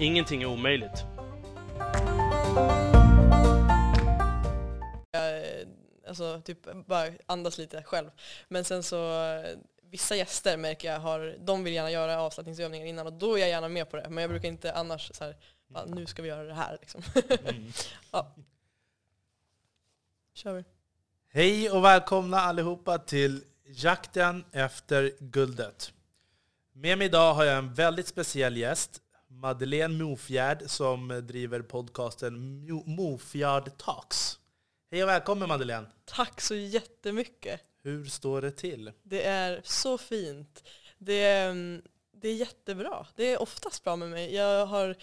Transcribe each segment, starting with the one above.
Ingenting är omöjligt. Jag, alltså typ bara andas lite själv. Men sen så vissa gäster märker jag har, de vill gärna göra avslappningsövningar innan och då är jag gärna med på det. Men jag brukar inte annars så här, bara, nu ska vi göra det här liksom. Mm. ja. Kör vi. Hej och välkomna allihopa till Jakten efter guldet. Med mig idag har jag en väldigt speciell gäst, Madeleine Mofjärd, som driver podcasten Mo- Mofjärd Talks. Hej och välkommen Madeleine! Tack så jättemycket. Hur står det till? Det är så fint. Det är, mm, det är jättebra. Det är oftast bra med mig. Jag har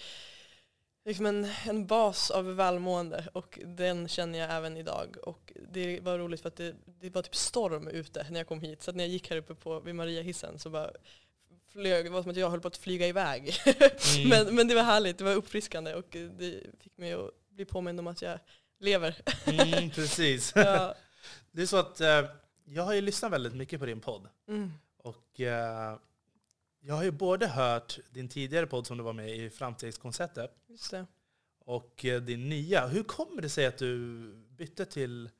liksom en, en bas av välmående och den känner jag även idag. Och det var roligt för att det, det var typ storm ute när jag kom hit. Så att när jag gick här uppe på, vid Mariahissen så bara flög, det var som att jag höll på att flyga iväg. Mm. men, men det var härligt, det var uppfriskande och det fick mig att bli påmind om att jag lever. Mm, precis. ja. Det är så att eh, jag har ju lyssnat väldigt mycket på din podd. mm. Och eh, jag har ju både hört din tidigare podd som du var med i, Framstegskonceptet, Just det. och eh, din nya. Hur kommer det sig att du bytte till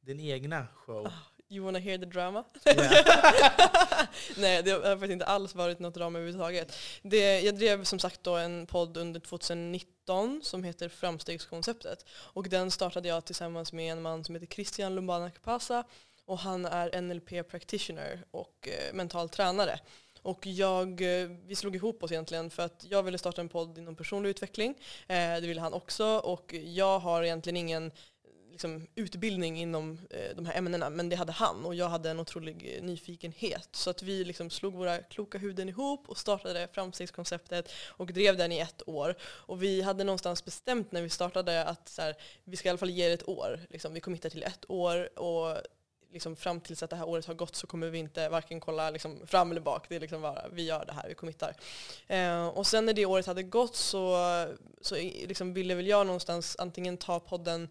din egna show? You wanna hear the drama? Yeah. Nej, det har faktiskt inte alls varit något drama överhuvudtaget. Det, jag drev som sagt då en podd under 2019 som heter Framstegskonceptet. Och den startade jag tillsammans med en man som heter Christian Lumbana Kapasa och han är NLP practitioner och eh, mental tränare. Och jag, eh, vi slog ihop oss egentligen för att jag ville starta en podd inom personlig utveckling. Eh, det ville han också och jag har egentligen ingen liksom, utbildning inom eh, de här ämnena men det hade han och jag hade en otrolig eh, nyfikenhet. Så att vi liksom slog våra kloka huvuden ihop och startade framstegskonceptet och drev den i ett år. Och vi hade någonstans bestämt när vi startade att så här, vi ska i alla fall ge det ett år. Liksom, vi committar till ett år och liksom fram tills att det här året har gått så kommer vi inte varken kolla liksom fram eller bak. Det är liksom bara, vi gör det här, vi committar. Eh, och sen när det året hade gått så, så liksom ville väl jag någonstans antingen ta podden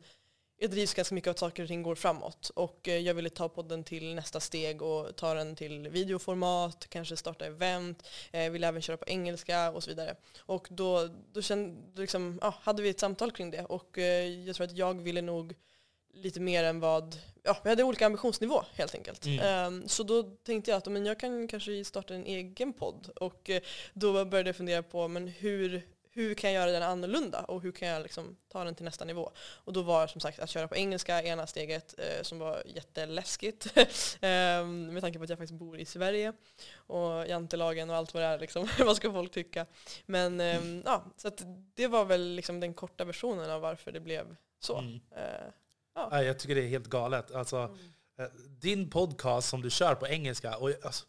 jag drivs ganska mycket av att saker och ting går framåt och eh, jag ville ta podden till nästa steg och ta den till videoformat, kanske starta event, eh, ville även köra på engelska och så vidare. Och då, då kände, liksom, ja, hade vi ett samtal kring det och eh, jag tror att jag ville nog lite mer än vad, ja vi hade olika ambitionsnivå helt enkelt. Mm. Ehm, så då tänkte jag att men jag kan kanske starta en egen podd och eh, då började jag fundera på men hur, hur kan jag göra den annorlunda och hur kan jag liksom ta den till nästa nivå? Och då var som sagt att köra på engelska ena steget eh, som var jätteläskigt Ehm, med tanke på att jag faktiskt bor i Sverige och jantelagen och allt vad det är liksom. vad ska folk tycka? Men ehm, ja, så det var väl liksom den korta versionen av varför det blev så. Mm. Eh, Ja, jag tycker det är helt galet. Alltså, eh, din podcast som du kör på engelska, och, alltså,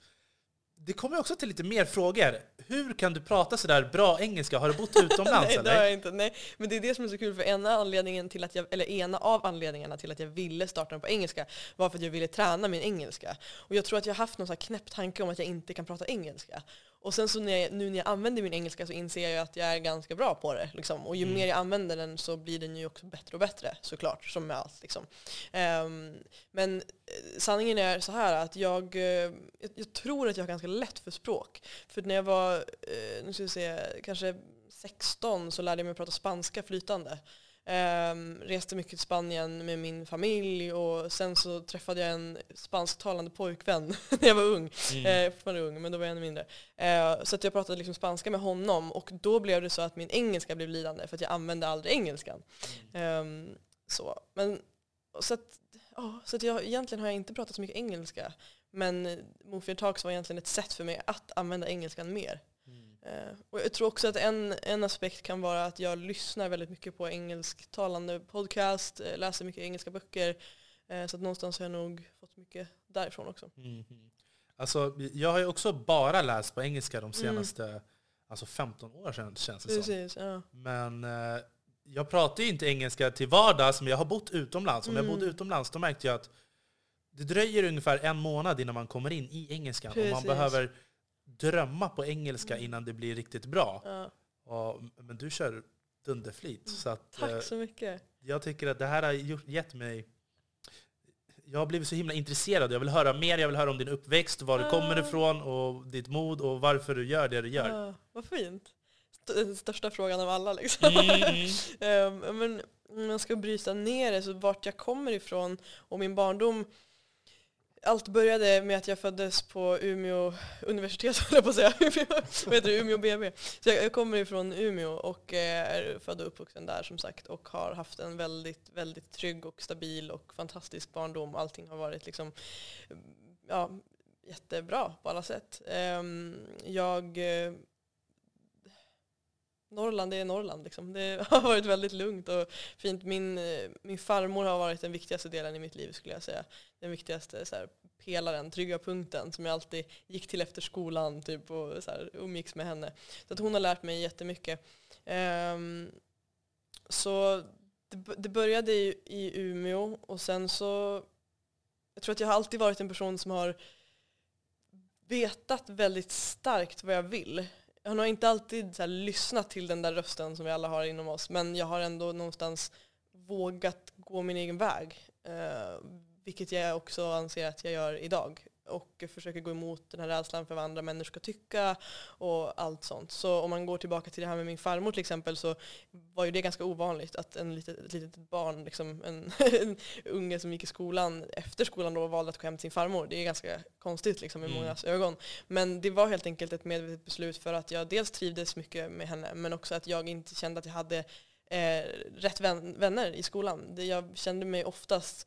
det kommer också till lite mer frågor. Hur kan du prata sådär bra engelska? Har du bott utomlands nej, det har eller? jag inte. Nej. Men det är det som är så kul, för ena, anledningen till att jag, eller ena av anledningarna till att jag ville starta den på engelska var för att jag ville träna min engelska. Och jag tror att jag har haft någon så här knäpp tanke om att jag inte kan prata engelska. Och sen så när jag, nu när jag använder min engelska så inser jag att jag är ganska bra på det. Liksom. Och ju Mm. mer jag använder den så blir den ju också bättre och bättre såklart, som med allt. Liksom. Ehm, men eh, sanningen är så här att jag, eh, jag, jag tror att jag har ganska lätt för språk. För när jag var, eh, nu ska vi se, kanske 16 så lärde jag mig prata spanska flytande. Ehm, reste mycket till Spanien med min familj och sen så träffade jag en spansktalande pojkvän när jag var ung. Mm. Eh, fortfarande ung, men då var jag ännu mindre. Eh, så att jag pratade liksom spanska med honom och då blev det så att min engelska blev lidande för att jag använde aldrig engelskan. Ehm, så. Men, så att, ja, så att jag, egentligen har jag inte pratat så mycket engelska. Men Mofjärd Talks var egentligen ett sätt för mig att använda engelskan mer. Mm. Eh, och jag tror också att en, en aspekt kan vara att jag lyssnar väldigt mycket på engelsktalande podcast, eh, läser mycket engelska böcker. Eh, så att någonstans har jag nog fått mycket därifrån också. Mhm. Alltså, jag har ju också bara läst på engelska Mm. de senaste alltså 15 år sedan känns det som. Precis, ja. Men eh, jag pratar ju inte engelska till vardags, men jag har bott utomlands. Och när jag Mm. bodde utomlands då märkte jag att det dröjer ungefär en månad innan man kommer in i engelskan. Och man Precis. behöver drömma på engelska innan det blir riktigt bra. ja. Och, men du kör dunderflit. Så att, eh, Tack så mycket. jag tycker att det här har gjort, gett mig... Jag har blivit så himla intresserad. Jag vill höra mer. Jag vill höra om din uppväxt, var du kommer Ah. ifrån och ditt mod och varför du gör det du gör. Ja, vad fint. Den största frågan av alla liksom. Mm, mm. Ehm, men om man ska bryta ner det, så vart jag kommer ifrån och min barndom. Allt började med att jag föddes på Umeå universitet, höll jag på att säga. Umeå, vad heter det? Umeå BB. Så jag, jag kommer ifrån Umeå och eh, är född och uppvuxen där som sagt och har haft en väldigt, väldigt trygg och stabil och fantastisk barndom. Allting har varit liksom, ja, jättebra på alla sätt. Ehm, jag eh, Norrland är Norrland. Liksom. Det har varit väldigt lugnt och fint. Min, eh, min farmor har varit den viktigaste delen i mitt liv skulle jag säga. Den viktigaste så här, pelaren, trygga punkten som jag alltid gick till efter skolan typ, och så här, umgicks med henne. Så att hon har lärt mig jättemycket. Um, så det, det började i, i Umeå och sen så jag tror att jag har alltid varit en person som har vetat väldigt starkt vad jag vill. Jag har nog inte alltid så här, lyssnat till den där rösten som vi alla har inom oss men jag har ändå någonstans vågat gå min egen väg. Eh, vilket jag också anser att jag gör idag. Och försöker gå emot den här rädslan för vad andra människor ska tycka och allt sånt. Så om man går tillbaka till det här med min farmor till exempel så var ju det ganska ovanligt att en litet, ett litet barn, liksom en, en unge som gick i skolan efter skolan då valde att gå hem till sin farmor. Det är ganska konstigt liksom, i Mm. mångas ögon. Men det var helt enkelt ett medvetet beslut för att jag dels trivdes mycket med henne men också att jag inte kände att jag hade eh, rätt vän, vänner i skolan. Jag kände mig oftast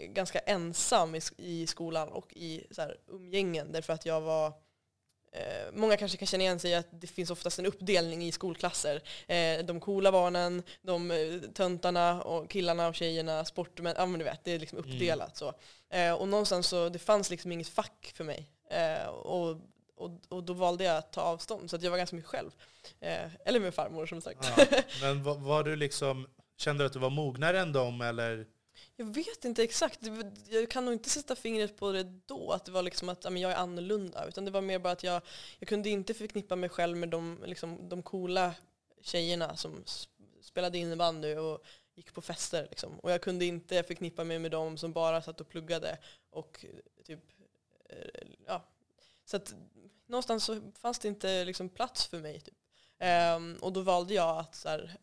ganska ensam i, i skolan och i så här, umgängen därför att jag var Eh, många kanske kan känna igen sig i att det finns oftast en uppdelning i skolklasser. Eh, de coola barnen, de eh, töntarna och killarna och tjejerna, sportmän, ja men du vet, det är liksom uppdelat så. Eh, och någonstans så, det fanns liksom inget fack för mig. Eh, och, och, och då valde jag att ta avstånd, så att jag var ganska mycket själv. Eh, eller med farmor som sagt. Ja. Men var, var du liksom, kände du att du var mognare än dem eller? Jag vet inte exakt. Jag kan nog inte sätta fingret på det då, att det var liksom att jag är annorlunda. Utan det var mer bara att jag, jag kunde inte förknippa mig själv med de, liksom, de coola tjejerna som spelade innebandy och gick på fester. Liksom. Och jag kunde inte förknippa mig med de som bara satt och pluggade. Och typ, eh, ja. Så att någonstans så fanns det inte liksom, plats för mig. Typ. Um, och då valde jag att så här,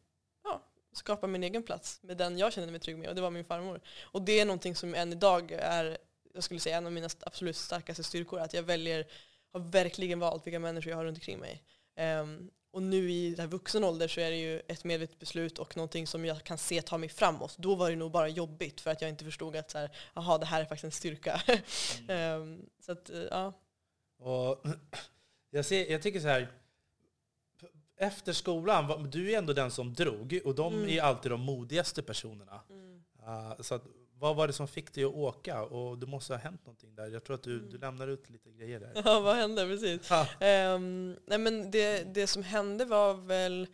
skapa min egen plats med den jag kände mig trygg med och det var min farmor. Och det är någonting som än idag är, jag skulle säga en av mina absolut starkaste styrkor, att jag väljer, har verkligen valt vilka människor jag har runt omkring mig. Ehm, och nu i här vuxen ålder så är det ju ett medvetet beslut och någonting som jag kan se ta mig framåt. Då var det nog bara jobbigt för att jag inte förstod att så här, aha, det här är faktiskt en styrka. Ehm, så att, eh, ja. Och jag, ser, jag tycker så här, efter skolan, du är ändå den som drog och de Mm. är alltid de modigaste personerna. Uh, så att, vad var det som fick dig att åka? Och det måste ha hänt någonting där. Jag tror att du, Mm. du lämnar ut lite grejer där. Ja, vad hände? Precis. Ehm, nej men det, det som hände var väl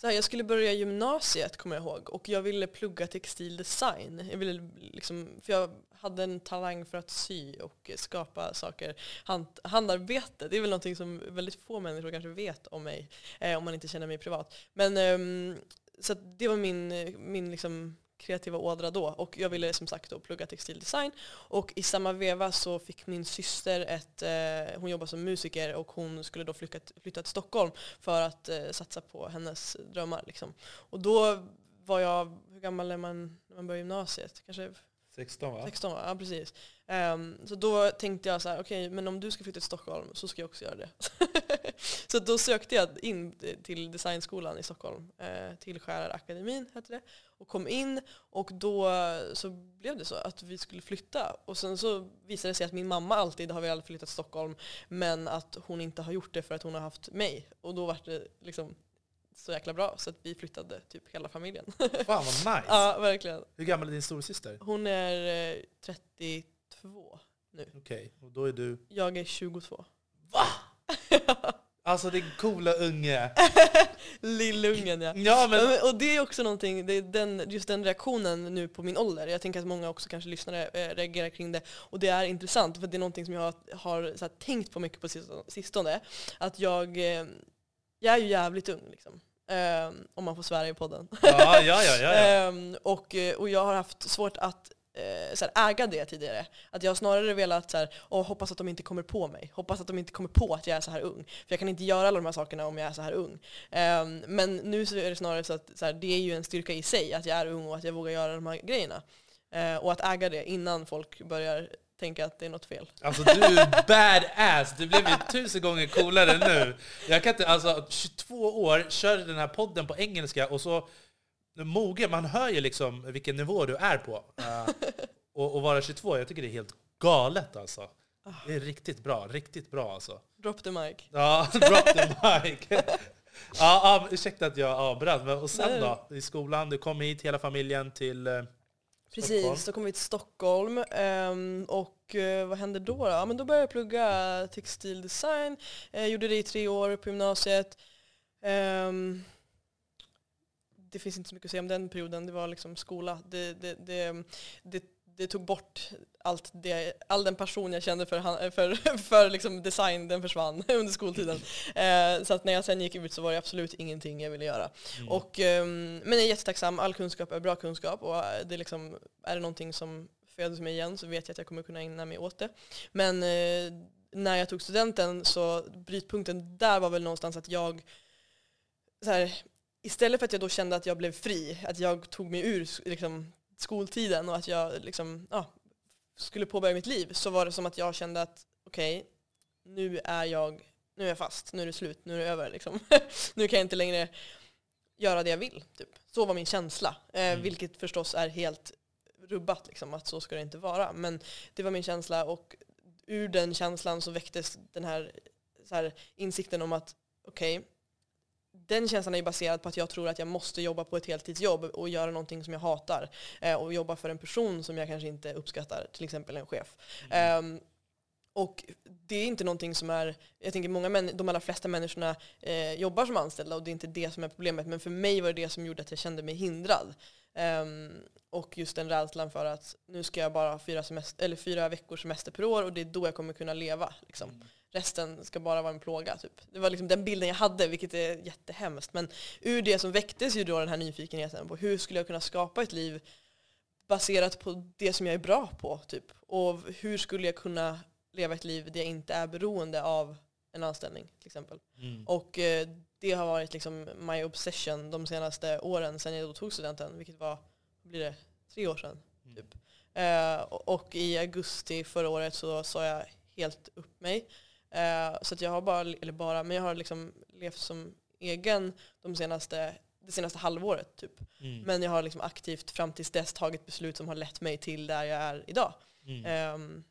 så här, jag skulle börja gymnasiet kommer jag ihåg och jag ville plugga textildesign. Jag ville liksom, för jag hade en talang för att sy och skapa saker. Hand, handarbete, det är väl någonting som väldigt få människor kanske vet om mig eh, om man inte känner mig privat. Men eh, så att det var min, min liksom kreativa ådra då och jag ville som sagt då plugga textildesign och i samma veva så fick min syster ett, eh, hon jobbar som musiker och hon skulle då flytta, flytta till Stockholm för att eh, satsa på hennes drömmar. Liksom. Och då var jag, hur gammal är man när man börjar gymnasiet? Kanske 16 va? 16 va? Ja precis. Ehm, så då tänkte jag så här, okej men om du ska flytta till Stockholm så ska jag också göra det. så då sökte jag in till designskolan i Stockholm, eh, till Skärarakademin hette det. Och kom in och då så blev det så att vi skulle flytta. Och sen så visade det sig att min mamma alltid har velat flytta till Stockholm men att hon inte har gjort det för att hon har haft mig. Och då var det liksom så jäkla bra så att vi flyttade typ hela familjen. Fan vad nice! ja, verkligen. Hur gammal är din storasyster? Hon är eh, 32 nu. Okej, och då är du... Jag är 22. Va? Alltså din coola unge. Lillungen ja. Ja men, Ja, men, och det är också någonting, det är den, just den reaktionen nu på min ålder. Jag tänker att många också kanske lyssnare eh, reagerar kring det. Och det är intressant för det är någonting som jag har, har så här, tänkt på mycket på sistone- sistone. Att jag, eh, jag är ju jävligt ung liksom. Eh, om man får svära i podden. ja, ja, ja, ja, ja. Ehm, och, eh, och jag har haft svårt att eh, så här, äga det tidigare. Att jag har snarare velat så här, åh, hoppas att de inte kommer på mig. Hoppas att de inte kommer på att jag är så här ung. För jag kan inte göra alla de här sakerna om jag är så här ung. Um, men nu så är det snarare så att så här, det är ju en styrka i sig att jag är ung och att jag vågar göra de här grejerna. Uh, och att äga det innan folk börjar tänka att det är något fel. Alltså du är badass, du blev ju tusen gånger coolare nu. Jag kan inte, alltså 22 år, kör den här podden på engelska och så mogen, man hör ju liksom vilken nivå du är på. Uh, och, och vara 22, jag tycker det är helt galet alltså. Det är riktigt bra, riktigt bra alltså. Drop the mic. Ja, drop the mic. Ja, ja, ursäkta att jag avbröt, men och sen Nej. då? I skolan, du kom hit, hela familjen till eh, Precis, Stockholm. så kom vi till Stockholm ehm, och eh, vad hände då? då? Ja, men då började jag plugga textildesign, eh, gjorde det i tre år på gymnasiet. Ehm, det finns inte så mycket att säga om den perioden, det var liksom skola. Det, det, det, det, det tog bort allt det, all den passion jag kände för, för, för liksom design, den försvann under skoltiden. Eh, så att när jag sen gick ut så var det absolut ingenting jag ville göra. Mm. Och, ehm, men jag är jättetacksam, all kunskap är bra kunskap och eh, det är, liksom, är det någonting som föds mig igen så vet jag att jag kommer kunna ägna mig åt det. Men eh, när jag tog studenten så brytpunkten där var väl någonstans att jag så här, istället för att jag då kände att jag blev fri, att jag tog mig ur liksom, skoltiden och att jag liksom, ja, skulle påbörja mitt liv så var det som att jag kände att okej, nu är jag nu är jag fast, nu är det slut, nu är det över. Liksom. nu kan jag inte längre göra det jag vill. Typ. Så var min känsla, eh, Mm. vilket förstås är helt rubbat, liksom, att så ska det inte vara. Men det var min känsla och ur den känslan så väcktes den här, här insikten om att okej, den känslan är ju baserad på att jag tror att jag måste jobba på ett heltidsjobb och göra någonting som jag hatar. Eh, och jobba för en person som jag kanske inte uppskattar, till exempel en chef. Ehm, och det är inte någonting som är, jag tänker många män, de allra flesta människorna eh, jobbar som anställda och det är inte det som är problemet. Men för mig var det det som gjorde att jag kände mig hindrad. Ehm, och just den rädslan för att nu ska jag bara ha fyra, semester, eller fyra veckors semester per år och det är då jag kommer kunna leva. Liksom. Resten ska bara vara en plåga. Typ. Det var liksom den bilden jag hade, vilket är jättehemskt. Men ur det som väcktes ju då den här nyfikenheten på hur skulle jag kunna skapa ett liv baserat på det som jag är bra på. Typ. Och hur skulle jag kunna leva ett liv där jag inte är beroende av en anställning till exempel. Mm. Och eh, det har varit liksom my obsession de senaste åren sedan jag då tog studenten, vilket var, blir det, tre år sedan. Mm. Typ. Eh, och i augusti förra året så sa jag helt upp mig. Eh, så att jag har bara, eller bara, men jag har liksom levt som egen de senaste, det senaste halvåret typ. Mm. Men jag har liksom aktivt fram tills dess tagit beslut som har lett mig till där jag är idag. Mm. Ehm,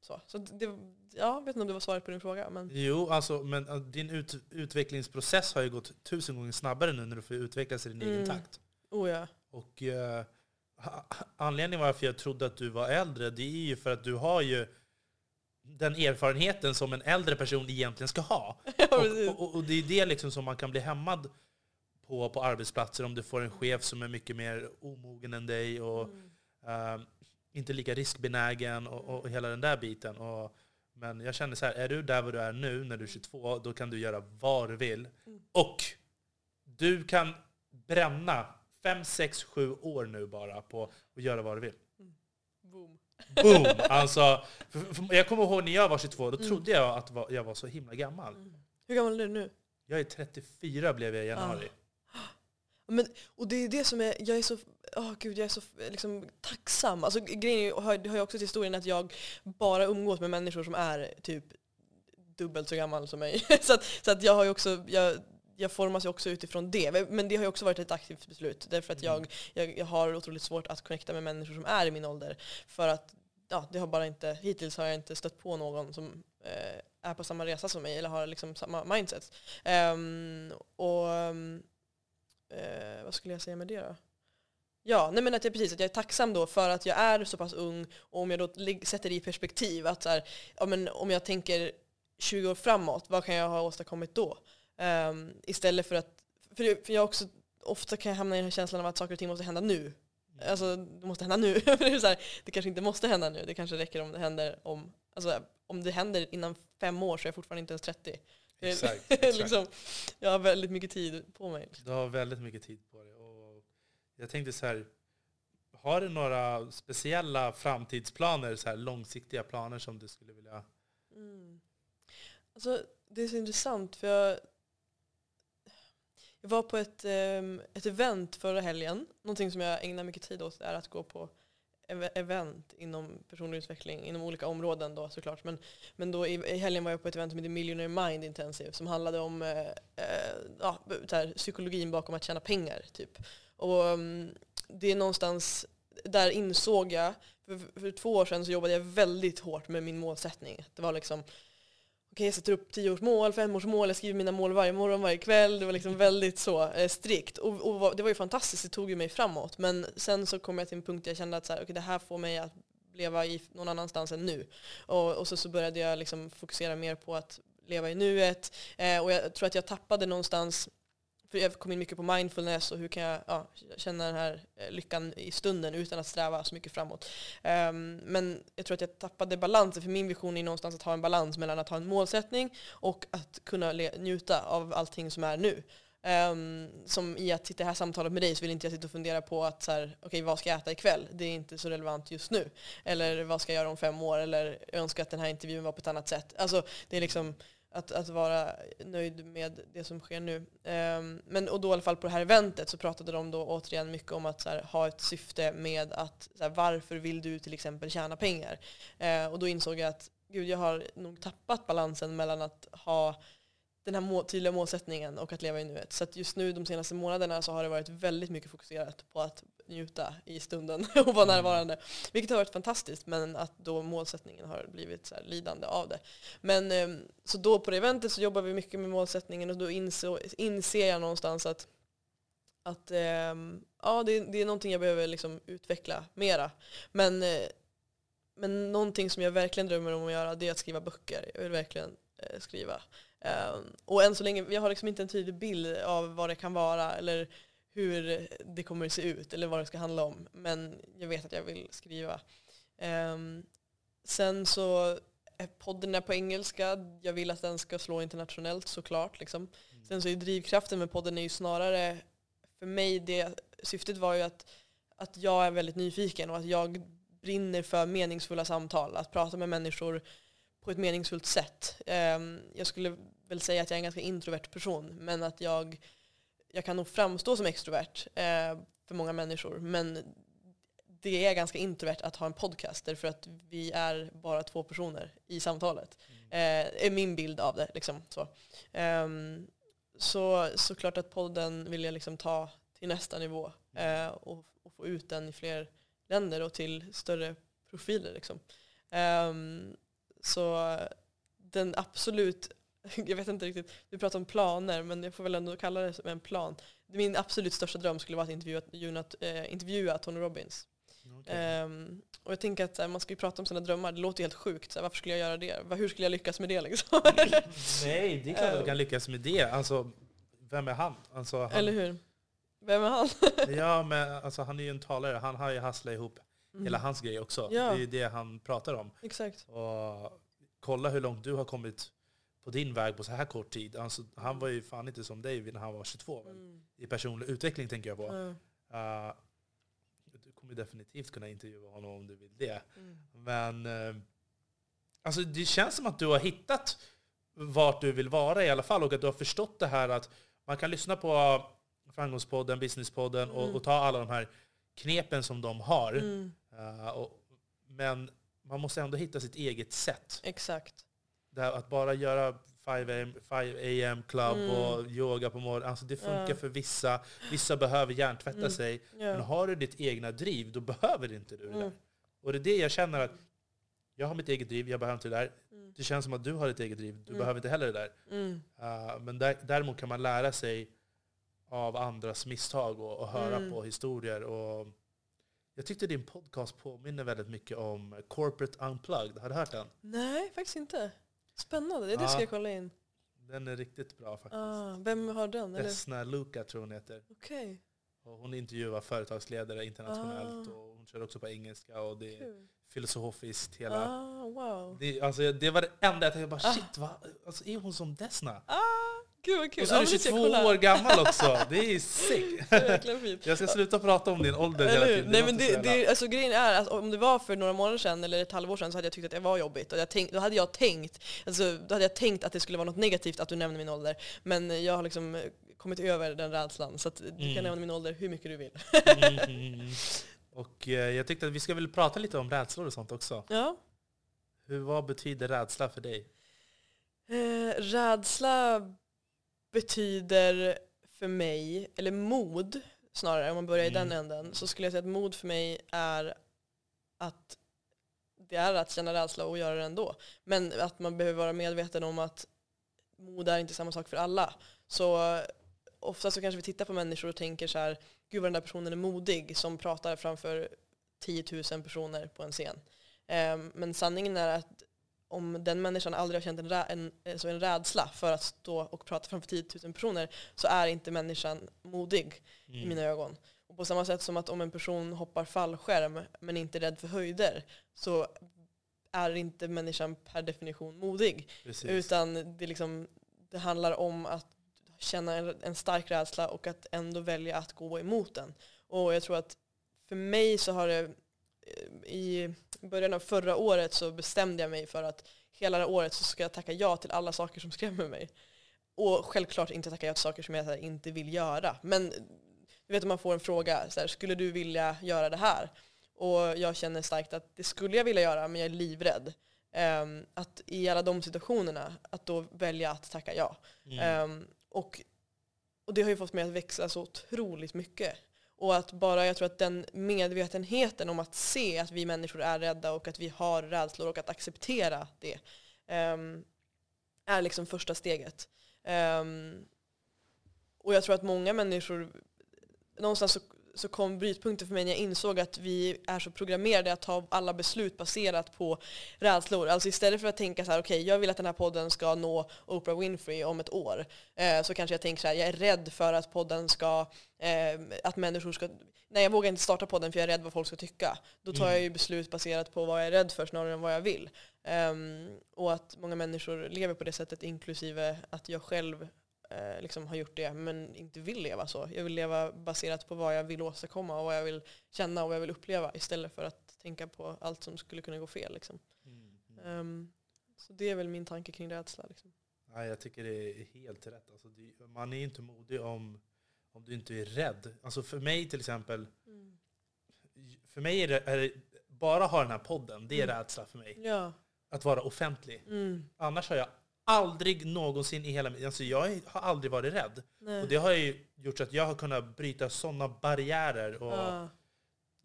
så så det, ja, jag vet inte om det var svaret på din fråga. Men Jo, alltså, men äh, din ut, utvecklingsprocess har ju gått tusen gånger snabbare nu när du får utvecklas i din egen Mm. takt. oh ja. Och ha- anledningen varför jag trodde att du var äldre, det är ju för att du har ju den erfarenheten som en äldre person egentligen ska ha. Och, och, och det är det liksom som man kan bli hämmad på, på arbetsplatser om du får en chef som är mycket mer omogen än dig och Mm. eh, inte lika riskbenägen och, och hela den där biten. Och, men jag känner så här, är du där var du är nu när du är 22, då kan du göra vad du vill. Mm. Och du kan bränna 5, 6, 7 år nu bara på att göra vad du vill. Boom. Boom! Alltså, för, för, jag kommer ihåg när jag var 22, då Mm. trodde jag att va- jag var så himla gammal. Hur gammal är du nu? Jag är 34 blev jag i januari. Men, och det är det som är, jag är så, åh gud, jag är så liksom, tacksam. Alltså, grejen är, ju- hör, hör ju också till historien att jag bara umgås med människor som är typ dubbelt så gammal som mig. så att, så att jag har ju också, jag, jag formas ju också utifrån det. Men det har ju också varit ett aktivt beslut. Därför att jag, jag, jag har otroligt svårt att connecta med människor som är i min ålder. För att ja, det har bara inte, hittills har jag inte stött på någon som eh, är på samma resa som mig eller har liksom samma mindset. Um, och eh, vad skulle jag säga med det då? Ja, nej men att jag, precis, att jag är tacksam då för att jag är så pass ung och om jag då sätter det i perspektiv att så här, ja men om jag tänker 20 år framåt, vad kan jag ha åstadkommit då? Um, istället för att, för, för jag också, ofta kan jag hamna i den här känslan av att saker och ting måste hända nu. Alltså det måste hända nu. det, är så här, det kanske inte måste hända nu, det kanske räcker om det händer om, alltså om det händer innan fem år så är jag fortfarande inte ens 30. Exakt, exakt. liksom, jag har väldigt mycket tid på mig. Du har väldigt mycket tid på dig. Och jag tänkte så här, har du några speciella framtidsplaner, så här långsiktiga planer som du skulle vilja... Mm. Alltså, det är så intressant för jag, jag var på ett, ehm, ett event förra helgen. Någonting som jag ägnar mycket tid åt är att gå på event inom personlig utveckling inom olika områden då såklart. Men, men då i, i helgen var jag på ett event som heter Millionaire Mind Intensive som handlade om eh, eh, ja, här, psykologin bakom att tjäna pengar. Typ. Och um, det är någonstans, där insåg jag, för, för två år sedan så jobbade jag väldigt hårt med min målsättning. Det var liksom okay, jag sätter upp tioårsmål, femårsmål, jag skriver mina mål varje morgon, varje kväll. Det var liksom väldigt så eh, strikt. Och, och, det var ju fantastiskt, det tog ju mig framåt. Men sen så kom jag till en punkt där jag kände att så här, okay, det här får mig att leva i någon annanstans än nu. Och, och så, så började jag liksom fokusera mer på att leva i nuet. Eh, och jag tror att jag tappade någonstans för jag kom in mycket på mindfulness och hur kan jag ja, känna den här eh, lyckan i stunden utan att sträva så mycket framåt. Um, men jag tror att jag tappade balansen, för min vision är någonstans att ha en balans mellan att ha en målsättning och att kunna njuta av allting som är nu. Um, som i att sitta i det här samtalet med dig så vill inte jag sitta och fundera på att så här, okay, vad ska jag äta ikväll? Det är inte så relevant just nu. Eller vad ska jag göra om fem år? Eller jag önskar att den här intervjun var på ett annat sätt. Alltså, det är liksom att, att vara nöjd med det som sker nu. Um, men och då i alla fall på det här eventet så pratade de då återigen mycket om att här, ha ett syfte med att här, varför vill du till exempel tjäna pengar? Uh, och då insåg jag att gud, jag har nog tappat balansen mellan att ha den här må tydliga målsättningen och att leva i nuet. Så just nu de senaste månaderna så har det varit väldigt mycket fokuserat på att njuta i stunden och vara mm. närvarande. Vilket har varit fantastiskt men att då målsättningen har blivit så lidande av det. Men ehm, så då på det eventet så jobbar vi mycket med målsättningen och då inser, inser jag någonstans att att ehm, ja, det, det är någonting jag behöver liksom utveckla mera. Men, eh, men någonting som jag verkligen drömmer om att göra det är att skriva böcker. Jag vill verkligen eh, skriva. Um, och än så länge, jag har liksom inte en tydlig bild av vad det kan vara eller hur det kommer att se ut eller vad det ska handla om. Men jag vet att jag vill skriva. Um, sen så är podden är på engelska. Jag vill att den ska slå internationellt såklart. Liksom. Mm. Sen så är drivkraften med podden är ju snarare, för mig, det syftet var ju att, att jag är väldigt nyfiken och att jag brinner för meningsfulla samtal. Att prata med människor på ett meningsfullt sätt. Um, jag skulle väl säga att jag är en ganska introvert person, men att jag, jag kan nog framstå som extrovert eh, för många människor. Men det är ganska introvert att ha en podcast, därför att vi är bara två personer i samtalet. Mm. Eh, är min bild av det. Liksom, så. Um, så såklart att podden vill jag liksom ta till nästa nivå eh, och, och, få ut den i fler länder och till större profiler. Liksom. Um, så den absolut jag vet inte riktigt, du pratar om planer men jag får väl ändå kalla det som en plan. Min absolut största dröm skulle vara att intervjua, äh, intervjua Tony Robbins. Okay. Um, ehm, och jag tänker att här, man ska ju prata om sina drömmar, det låter helt sjukt. Så här, varför skulle jag göra det? Hur skulle jag lyckas med det liksom? Nej, det är klart att du kan lyckas med det. Alltså, vem är han? Alltså, han... Eller hur? Vem är han? ja, men alltså, han är ju en talare. Han har ju hasslat ihop mm. hela hans grej också. Ja. Det är ju det han pratar om. Exakt. Och kolla hur långt du har kommit på din väg på så här kort tid. Alltså, han var ju fan inte som dig när han var 22. Mm. I personlig utveckling tänker jag på. Mm. Uh, du kommer definitivt kunna intervjua honom om du vill det. Mm. Men uh, alltså, det känns som att du har hittat vart du vill vara i alla fall och att du har förstått det här att man kan lyssna på Framgångspodden, Businesspodden och, mm. och ta alla de här knepen som de har. Uh, och, men man måste ändå hitta sitt eget sätt. Exakt här, att bara göra 5 am, club mm. och yoga på morgonen, alltså det funkar ja. för vissa. Vissa behöver hjärntvätta mm. sig. Ja. Men har du ditt egna driv, då behöver inte du det mm. där. Och det är det jag känner att jag har mitt eget driv, jag behöver inte det där. Mm. Det känns som att du har ditt eget driv, du mm. behöver inte heller det där. Uh, men där, däremot kan man lära sig av andras misstag och, och höra mm. på historier. Och jag tyckte din podcast påminner väldigt mycket om Corporate Unplugged. Har du hört den? Nej, faktiskt inte. Spännande, det, det ska jag kolla in. Den är riktigt bra faktiskt. Ah, vem har den? Eller? Vesna Luka tror hon heter. Okej, Och hon intervjuar företagsledare internationellt Ah. och hon kör också på engelska och det är filosofiskt hela... Ah, wow. Det, alltså, det var det enda jag tänkte, bara, Ah. shit, va? Alltså, är hon som Desna? Gud vad kul. Och så är du men det ska 22 jag kolla. år gammal också. Det är sick. Det. Jag ska sluta prata om din ålder hela tiden. Nej, men det, det, alltså, grejen är att om det var för några månader sedan eller ett halvår sedan så hade jag tyckt att det var jobbigt. Och jag tänk, då, hade jag tänkt, alltså, då hade jag tänkt att det skulle vara något negativt att du nämner min ålder. Men jag har liksom eh, kommit över den rädslan. Så du Mm. kan nämna min ålder hur mycket du vill. Mm. Och eh, jag tyckte att vi ska väl prata lite om rädslor och sånt också. Ja. Hur, vad betyder rädsla för dig? Eh, rädsla betyder för mig, eller mod snarare, om man börjar i Mm. den änden, så skulle jag säga att mod för mig är att det är att känna rädsla och göra det ändå. Men att man behöver vara medveten om att mod är inte samma sak för alla. Så ofta så kanske vi tittar på människor och tänker så här, gud vad den där personen är modig som pratar framför 10 000 personer på en scen. Eh, men sanningen är att om den människan aldrig har känt en, rä- en, alltså en rädsla för att stå och prata framför 10 000 personer så är inte människan modig Mm. i mina ögon. Och på samma sätt som att om en person hoppar fallskärm men inte är rädd för höjder så är inte människan per definition modig. Precis. Utan det, liksom, det handlar om att känna en, en stark rädsla och att ändå välja att gå emot den. Och jag tror att för mig så har det eh, i början av förra året så bestämde jag mig för att hela det här året så ska jag tacka ja till alla saker som skrämmer mig. Och självklart inte tacka ja till saker som jag här, inte vill göra. Men du vet om man får en fråga, så här, skulle du vilja göra det här? Och jag känner starkt att det skulle jag vilja göra men jag är livrädd. Ehm, att i alla de situationerna, att då välja att tacka ja. Mm. Ehm, och, och det har ju fått mig att växa så otroligt mycket. Och att bara, jag tror att den medvetenheten om att se att vi människor är rädda och att vi har rädslor och att acceptera det um, är liksom första steget. Um, och jag tror att många människor, någonstans så, så kom brytpunkten för mig när jag insåg att vi är så programmerade att ta alla beslut baserat på rädslor. Alltså istället för att tänka så här, okej jag vill att den här podden ska nå Oprah Winfrey om ett år. Eh, så kanske jag tänker så här, jag är rädd för att podden ska, eh, att människor ska, nej jag vågar inte starta podden för jag är rädd vad folk ska tycka. Då tar Mm. jag ju beslut baserat på vad jag är rädd för snarare än vad jag vill. Ehm, och att många människor lever på det sättet inklusive att jag själv eh, liksom har gjort det men inte vill leva så. Jag vill leva baserat på vad jag vill åstadkomma och vad jag vill känna och vad jag vill uppleva istället för att tänka på allt som skulle kunna gå fel. Liksom. Mm. Mm. Ehm, så det är väl min tanke kring rädsla. Liksom. Nej, jag tycker det är helt rätt. Alltså, det, man är inte modig om, om du inte är rädd. Alltså för mig till exempel, för mig är det, är det bara ha den här podden, det är Mm. rädsla för mig. Ja. Att vara offentlig. Mm. Annars har jag aldrig någonsin i hela mitt... Alltså jag har aldrig varit rädd. Nej. Och det har ju gjort så att jag har kunnat bryta sådana barriärer. Och Ja.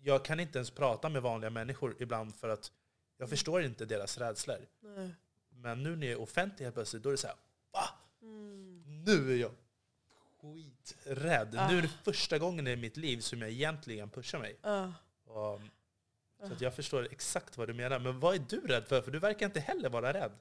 Jag kan inte ens prata med vanliga människor ibland för att jag förstår inte deras rädslor. Nej. Men nu när jag är offentlig helt plötsligt, då är det så här, va? Mm. Nu är jag skiträdd. Ah. Nu är det första gången i mitt liv som jag egentligen pushar mig. Ja. Och, så jag förstår exakt vad du menar. Men vad är du rädd för? För du verkar inte heller vara rädd.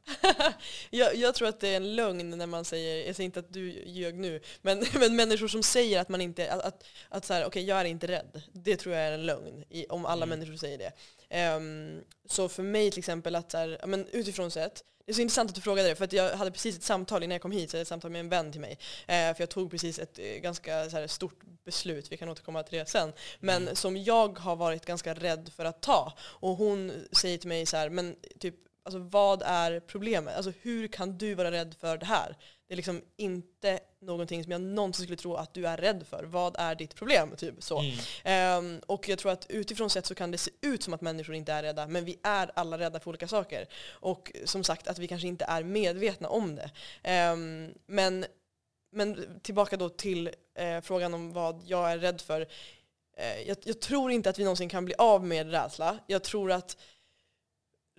jag, jag tror att det är en lögn när man säger, jag säger inte att du ljög nu, men, men människor som säger att man inte, att, att, att så här, okej jag är inte rädd, det tror jag är en lögn, i, om alla Mm. människor säger det. Ehm, så för mig till exempel att så här, men utifrån sett, det är så intressant att du frågade det, för att jag hade precis ett samtal innan jag kom hit, så jag hade ett samtal med en vän till mig. Eh, för jag tog precis ett eh, ganska här, stort beslut, vi kan återkomma till det sen, men Mm. som jag har varit ganska rädd för att ta. Och hon säger till mig så här, men typ, alltså vad är problemet? Alltså hur kan du vara rädd för det här? Det är liksom inte någonting som jag någonsin skulle tro att du är rädd för. Vad är ditt problem? Typ så. Mm. Ehm, och jag tror att utifrån sett så kan det se ut som att människor inte är rädda, men vi är alla rädda för olika saker. Och som sagt att vi kanske inte är medvetna om det. Ehm, men, men tillbaka då till eh, frågan om vad jag är rädd för. Eh, jag, jag tror inte att vi någonsin kan bli av med rädsla. Jag tror att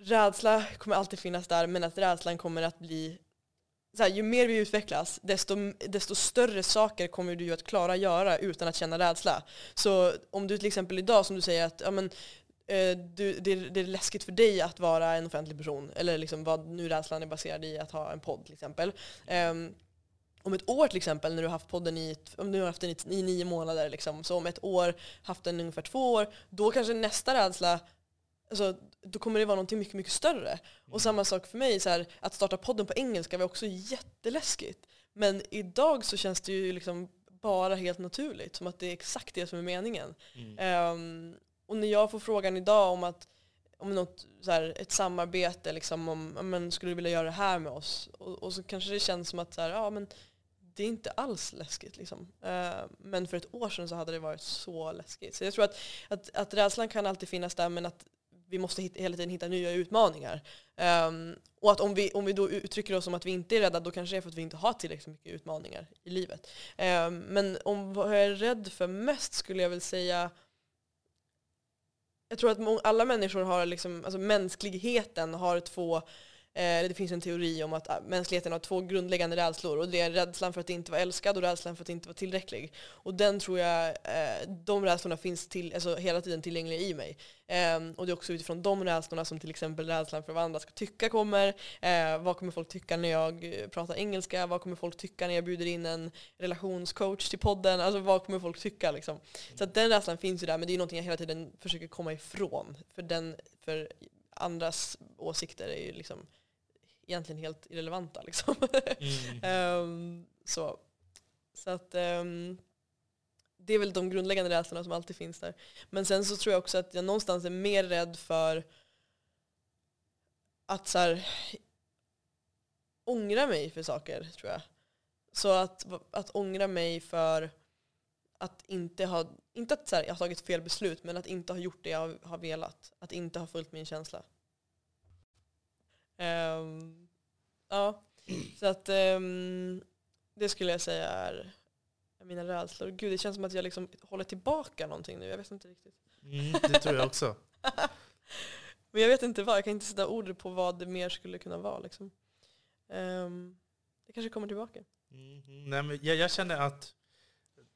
rädsla kommer alltid finnas där, men att rädslan kommer att bli så här, ju mer vi utvecklas, desto, desto större saker kommer du ju att klara göra utan att känna rädsla. Så om du till exempel idag, som du säger, att ja, men, eh, du, det, är, det är läskigt för dig att vara en offentlig person. Eller liksom vad nu rädslan är baserad i att ha en podd till exempel. Um, om ett år till exempel, när du har haft podden i, om du har haft den i, i nio månader, liksom, så om ett år, haft den i ungefär två år, då kanske nästa rädsla, alltså, då kommer det vara något mycket, mycket större. Mm. Och samma sak för mig, så här, att starta podden på engelska var också jätteläskigt. Men idag så känns det ju liksom bara helt naturligt, som att det är exakt det som är meningen. Mm. Um, och när jag får frågan idag om att om något, så här, ett samarbete, liksom, om men, skulle du vilja göra det här med oss? Och, och så kanske det känns som att så här, ja, men, det är inte alls läskigt. Liksom. Uh, men för ett år sedan så hade det varit så läskigt. Så jag tror att, att, att rädslan kan alltid finnas där men att vi måste hitta, hela tiden hitta nya utmaningar. Um, och att om vi, om vi då uttrycker oss som att vi inte är rädda, då kanske det är för att vi inte har tillräckligt mycket utmaningar i livet. Um, men om vad jag är rädd för mest skulle jag väl säga jag tror att alla människor har, liksom, alltså mänskligheten har två Eh, det finns en teori om att ah, mänskligheten har två grundläggande rädslor och det är rädslan för att inte vara älskad och rädslan för att inte vara tillräcklig. Och den tror jag, eh, de rädslorna finns till, alltså hela tiden tillgängliga i mig. Ehm, och det är också utifrån de rädslorna som till exempel rädslan för vad andra ska tycka kommer. Eh, vad kommer folk tycka när jag pratar engelska? Vad kommer folk tycka när jag bjuder in en relationscoach till podden? Alltså vad kommer folk tycka liksom? Så att den rädslan finns ju där men det är någonting jag hela tiden försöker komma ifrån. För, den, för andras åsikter är ju liksom egentligen helt irrelevanta. Liksom. Mm. um, så. så att um, det är väl de grundläggande rädslorna som alltid finns där. Men sen så tror jag också att jag någonstans är mer rädd för att så här, ångra mig för saker, tror jag. Så att, att ångra mig för att inte ha, inte att så här, jag har tagit fel beslut, men att inte ha gjort det jag har velat. Att inte ha följt min känsla. Um, ja, så att um, det skulle jag säga är mina rädslor. Gud, det känns som att jag liksom håller tillbaka någonting nu. Jag vet inte riktigt. Mm, det tror jag också. Men jag vet inte vad. Jag kan inte sätta ord på vad det mer skulle kunna vara. Liksom. Um, det kanske kommer tillbaka. Mm, nej, men jag, jag känner att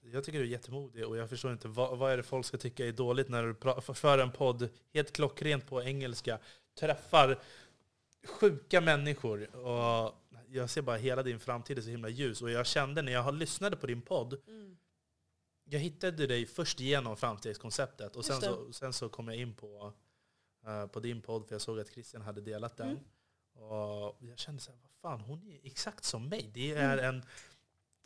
jag tycker du är jättemodig och jag förstår inte vad, vad är det folk ska tycka är dåligt när du för en podd helt klockrent på engelska, träffar sjuka människor. Och jag ser bara hela din framtid är så himla ljus. Och jag kände när jag lyssnade på din podd, mm. jag hittade dig först genom framstegskonceptet och sen så, sen så kom jag in på, uh, på din podd för jag såg att Christian hade delat den. Mm. Och jag kände så här, vad fan, hon är exakt som mig. Det är mm. en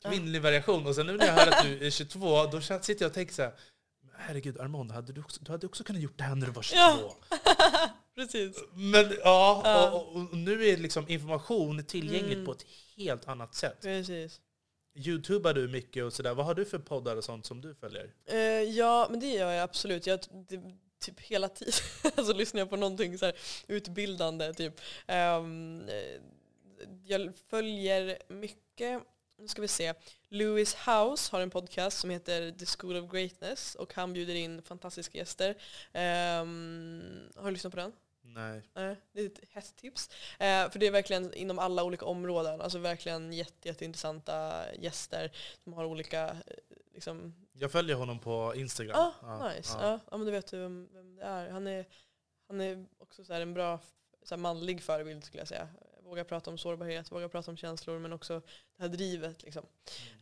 kvinnlig variation. Och sen nu när jag hör att du är 22, då sitter jag och tänker så här, herregud Armand, hade du, också, du hade också kunnat gjort det här när du var 22. Ja. Precis. Men ja, ja. Och, och, nu är liksom information tillgängligt mm. på ett helt annat sätt. Precis. Youtubar du mycket och sådär. Vad har du för poddar och sånt som du följer? Uh, ja, men det gör jag absolut. Jag, det, typ hela tiden alltså, lyssnar jag på någonting så här utbildande. Typ. Um, jag följer mycket nu ska vi se. Lewis House har en podcast som heter The School of Greatness och han bjuder in fantastiska gäster. Um, har du lyssnat på den? Nej. Nej, det är ett hästtips. Eh, för det är verkligen inom alla olika områden. Alltså verkligen jätte, jätteintressanta gäster som har olika eh, liksom... Jag följer honom på Instagram. Ah, ja, nice. Ja. Ja. men då vet du vem, vem det är. Han är, han är också så en bra så manlig förebild skulle jag säga våga prata om sårbarhet, våga prata om känslor men också det här drivet. Liksom.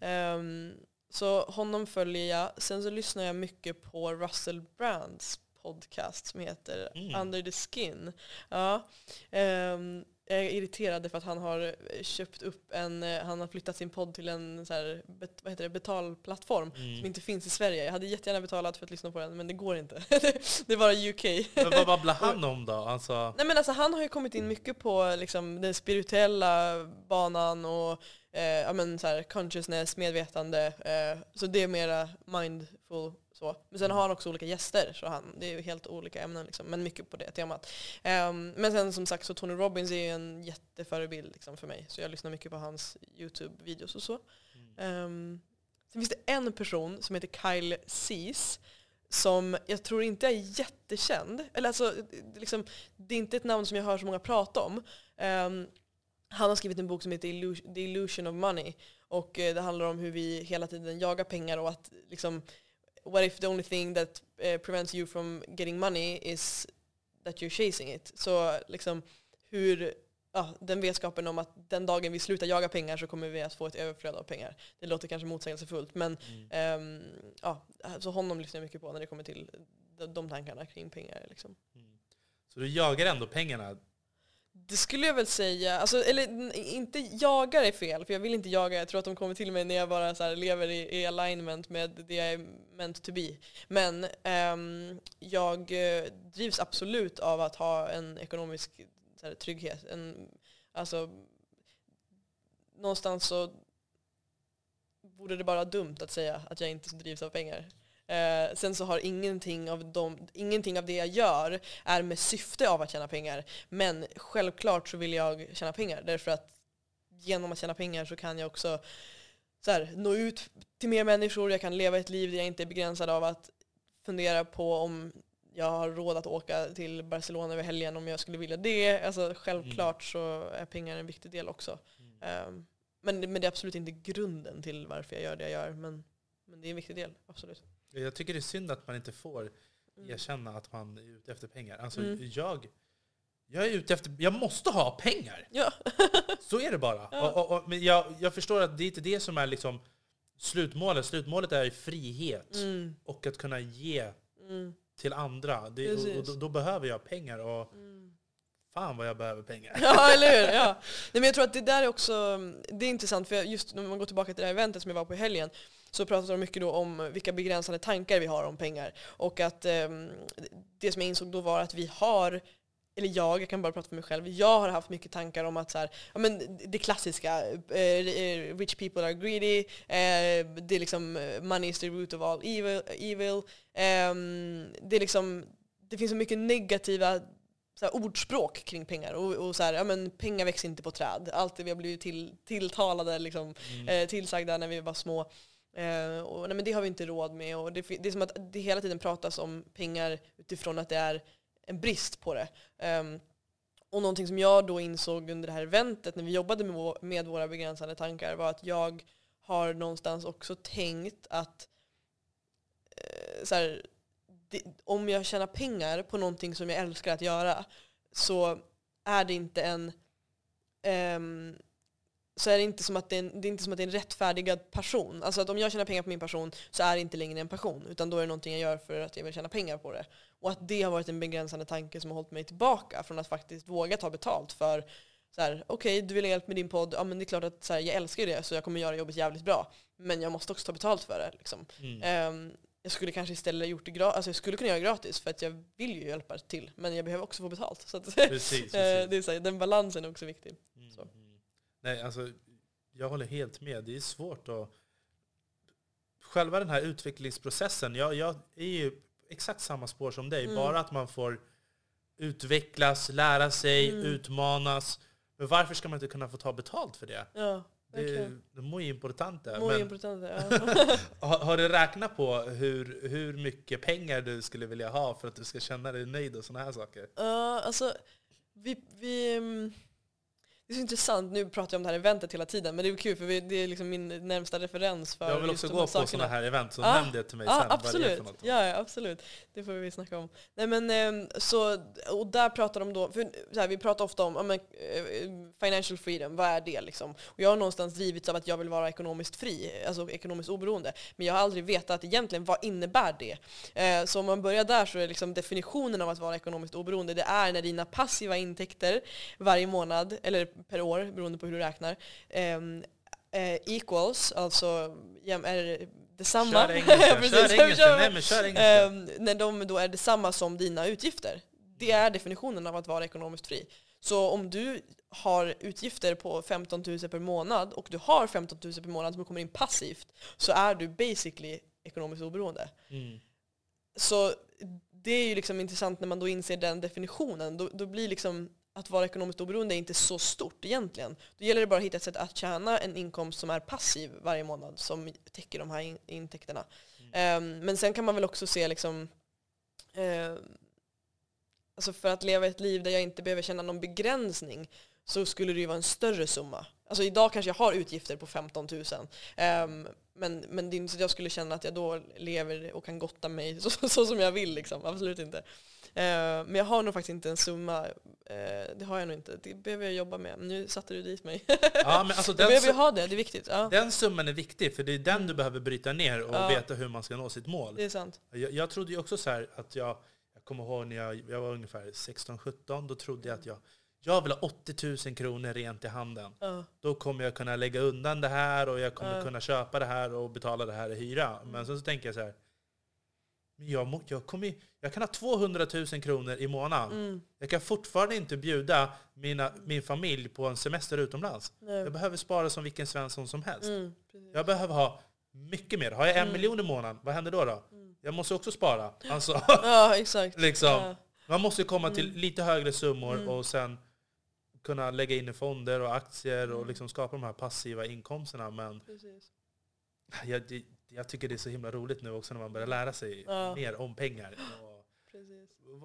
Mm. Um, så honom följer jag. Sen så lyssnar jag mycket på Russell Brands podcast som heter mm. Under the Skin. Ja. Um, jag är irriterad för att han har köpt upp en, han har flyttat sin podd till en så här, bet, vad heter det, betalplattform mm. som inte finns i Sverige. Jag hade jättegärna betalat för att lyssna på den men det går inte. det är bara UK. Men vad babblar han om då? Alltså... Nej, men alltså, han har ju kommit in mycket på liksom, den spirituella banan och eh, ja, men, så här, consciousness, medvetande. Eh, så det är mera mindful så. Men sen har han också olika gäster, så han, det är ju helt olika ämnen, liksom, men mycket på det temat. Um, men sen som sagt så Tony Robbins är ju en jätteförebild liksom, för mig, så jag lyssnar mycket på hans YouTube-videos och så. Um, sen finns det en person som heter Kyle Cease, som jag tror inte är jättekänd. Eller alltså, liksom, det är inte ett namn som jag hör så många prata om. Um, han har skrivit en bok som heter The Illusion of Money. Och eh, det handlar om hur vi hela tiden jagar pengar och att liksom, what if the only thing that eh, prevents you from getting money is that you're chasing it? Så liksom hur, ja, den vetskapen om att den dagen vi slutar jaga pengar så kommer vi att få ett överflöd av pengar. Det låter kanske motsägelsefullt men Mm. ehm, ja, så honom lyssnar jag mycket på när det kommer till de, de tankarna kring pengar. Liksom. Mm. Så du jagar ändå pengarna? Det skulle jag väl säga, alltså, eller inte jagar är fel, för jag vill inte jaga. Jag tror att de kommer till mig när jag bara så här, lever i, i alignment med det jag är meant to be. Men um, jag eh, drivs absolut av att ha en ekonomisk så här, trygghet. En, alltså, någonstans så vore det bara dumt att säga att jag inte drivs av pengar. Eh, sen så har ingenting av, dem, ingenting av det jag gör är med syfte av att tjäna pengar. Men självklart så vill jag tjäna pengar därför att genom att tjäna pengar så kan jag också så här, nå ut till mer människor. Jag kan leva ett liv där jag inte är begränsad av att fundera på om jag har råd att åka till Barcelona över helgen om jag skulle vilja det. Alltså, självklart så är pengar en viktig del också. Um, men, men det är absolut inte grunden till varför jag gör det jag gör. Men, men det är en viktig del, absolut. Jag tycker det är synd att man inte får Mm. erkänna att man är ute efter pengar. Alltså Mm. jag, jag är ute efter, jag måste ha pengar! Ja. Så är det bara. Ja. Och, och, och, men jag, jag förstår att det är inte det som är liksom slutmålet. Slutmålet är frihet Mm, och att kunna ge mm, till andra. Det, och, då, då behöver jag pengar och mm. fan vad jag behöver pengar. Ja, eller hur? Ja. Nej, men jag tror att det där är också det är intressant, för just när man går tillbaka till det här eventet som jag var på i helgen, så pratade de mycket då om vilka begränsade tankar vi har om pengar. Och att ehm, det som jag insåg då var att vi har eller jag, jag kan bara prata för mig själv, jag har haft mycket tankar om att så här, ja, men det klassiska, eh, rich people are greedy, eh, det är liksom eh, money is the root of all evil, evil. Ehm, det är liksom, det finns så mycket negativa så här, ordspråk kring pengar. Och, och så här, ja, men pengar växer inte på träd. Allt det vi har blivit till, tilltalade, liksom, Mm. eh, tillsagda när vi var små. Eh, och, nej, men det har vi inte råd med. Och det, det är som att det hela tiden pratas om pengar utifrån att det är en brist på det. Ehm, och någonting som jag då insåg under det här eventet när vi jobbade med, med våra begränsande tankar var att jag har någonstans också tänkt att eh, så här, det, om jag tjänar pengar på någonting som jag älskar att göra så är det inte en ehm, så är det inte som att det är en, det är inte som att det är en rättfärdigad passion. Alltså att om jag tjänar pengar på min passion så är det inte längre en passion utan då är det någonting jag gör för att jag vill tjäna pengar på det. Och att det har varit en begränsande tanke som har hållit mig tillbaka från att faktiskt våga ta betalt för så här, okej du vill ha hjälp med din podd, ja men det är klart att så här, jag älskar det så jag kommer göra jobbet jävligt bra. Men jag måste också ta betalt för det. Liksom. Mm. Ehm, jag skulle kanske istället gjort det gratis, alltså jag skulle kunna göra gratis för att jag vill ju hjälpa till men jag behöver också få betalt. Så att, Precis, eh, precis. det är så här, den balansen är också viktig. Mm, mm. Nej, alltså, jag håller helt med. Det är svårt att... Själva den här utvecklingsprocessen, jag, jag är ju exakt samma spår som dig. Mm. Bara att man får utvecklas, lära sig, Mm. utmanas. Men varför ska man inte kunna få ta betalt för det? Ja, verkligen. det är muy importante. Muy Men importante. Ja. har, har du räknat på hur, hur mycket pengar du skulle vilja ha för att du ska känna dig nöjd och sådana här saker? Ja, alltså, vi, vi, mm, det är så intressant, nu pratar jag om det här eventet hela tiden, men det är kul för det är liksom min närmsta referens för Jag vill också gå på sådana här event, så Ja, nämn det till mig Ja, sen. det absolut. något. Ja, absolut. Det får vi snacka om. Nej, men, ehm, så, och där pratar de då, för så här, vi pratar ofta om ja, men, eh, financial freedom, vad är det liksom? Och jag har någonstans drivits av att jag vill vara ekonomiskt fri, alltså ekonomiskt oberoende. Men jag har aldrig vetat egentligen vad innebär det? Eh, så om man börjar där så är liksom definitionen av att vara ekonomiskt oberoende, det är när dina passiva intäkter varje månad, eller per år, beroende på hur du räknar, ehm, eh, equals, alltså jäm, är detsamma. Kör engelska, Precis, kör engelska. Nej men kör engelska. Ehm, när de då är detsamma som dina utgifter. Det är definitionen av att vara ekonomiskt fri. Så om du har utgifter på 15 000 per månad och du har 15 000 per månad som kommer in passivt så är du basically ekonomiskt oberoende. Mm. Så det är ju liksom intressant när man då inser den definitionen. Då, då blir liksom att vara ekonomiskt oberoende inte så stort egentligen. Då gäller det bara att hitta ett sätt att tjäna en inkomst som är passiv varje månad som täcker de här in- intäkterna. Ehm, men sen kan man väl också se liksom eh, alltså för att leva ett liv där jag inte behöver känna någon begränsning så skulle det ju vara en större summa Alltså idag kanske jag har utgifter på 15 000. Um, men, men det är inte så att jag skulle känna att jag då lever och kan gotta mig så, så som jag vill. Liksom. Absolut inte. Uh, men jag har nog faktiskt inte en summa. Uh, det har jag nog inte. Det behöver jag jobba med. Nu satte du dit mig. Ja, men alltså jag den, behöver ju ha det, det är viktigt. Ja, den summan är viktig, för det är den du behöver bryta ner och Ja. veta hur man ska nå sitt mål. det är sant. Jag, jag trodde ju också så här att jag, jag kommer ihåg när jag, jag var ungefär 16-17, då trodde jag att jag, jag vill ha 80 000 kronor rent i handen. Ja. Då kommer jag kunna lägga undan det här och jag kommer Ja. kunna köpa det här och betala det här i hyra. Men sen så tänker jag så här, men jag, må, jag, kommer, jag kan ha 200 000 kronor i månaden. Mm. Jag kan fortfarande inte bjuda mina, min familj på en semester utomlands. Nej. Jag behöver spara som vilken svensson som helst. Mm. Jag behöver ha mycket mer. Har jag en Mm. miljon i månaden, vad händer då? då? Jag måste också spara. Alltså, Ja, exakt. liksom, Ja. man måste komma till Mm. lite högre summor Mm. och sen kunna lägga in i fonder och aktier och Mm. liksom skapa de här passiva inkomsterna. Men Precis. jag, jag tycker det är så himla roligt nu också när man börjar lära sig Ja. mer om pengar. Och,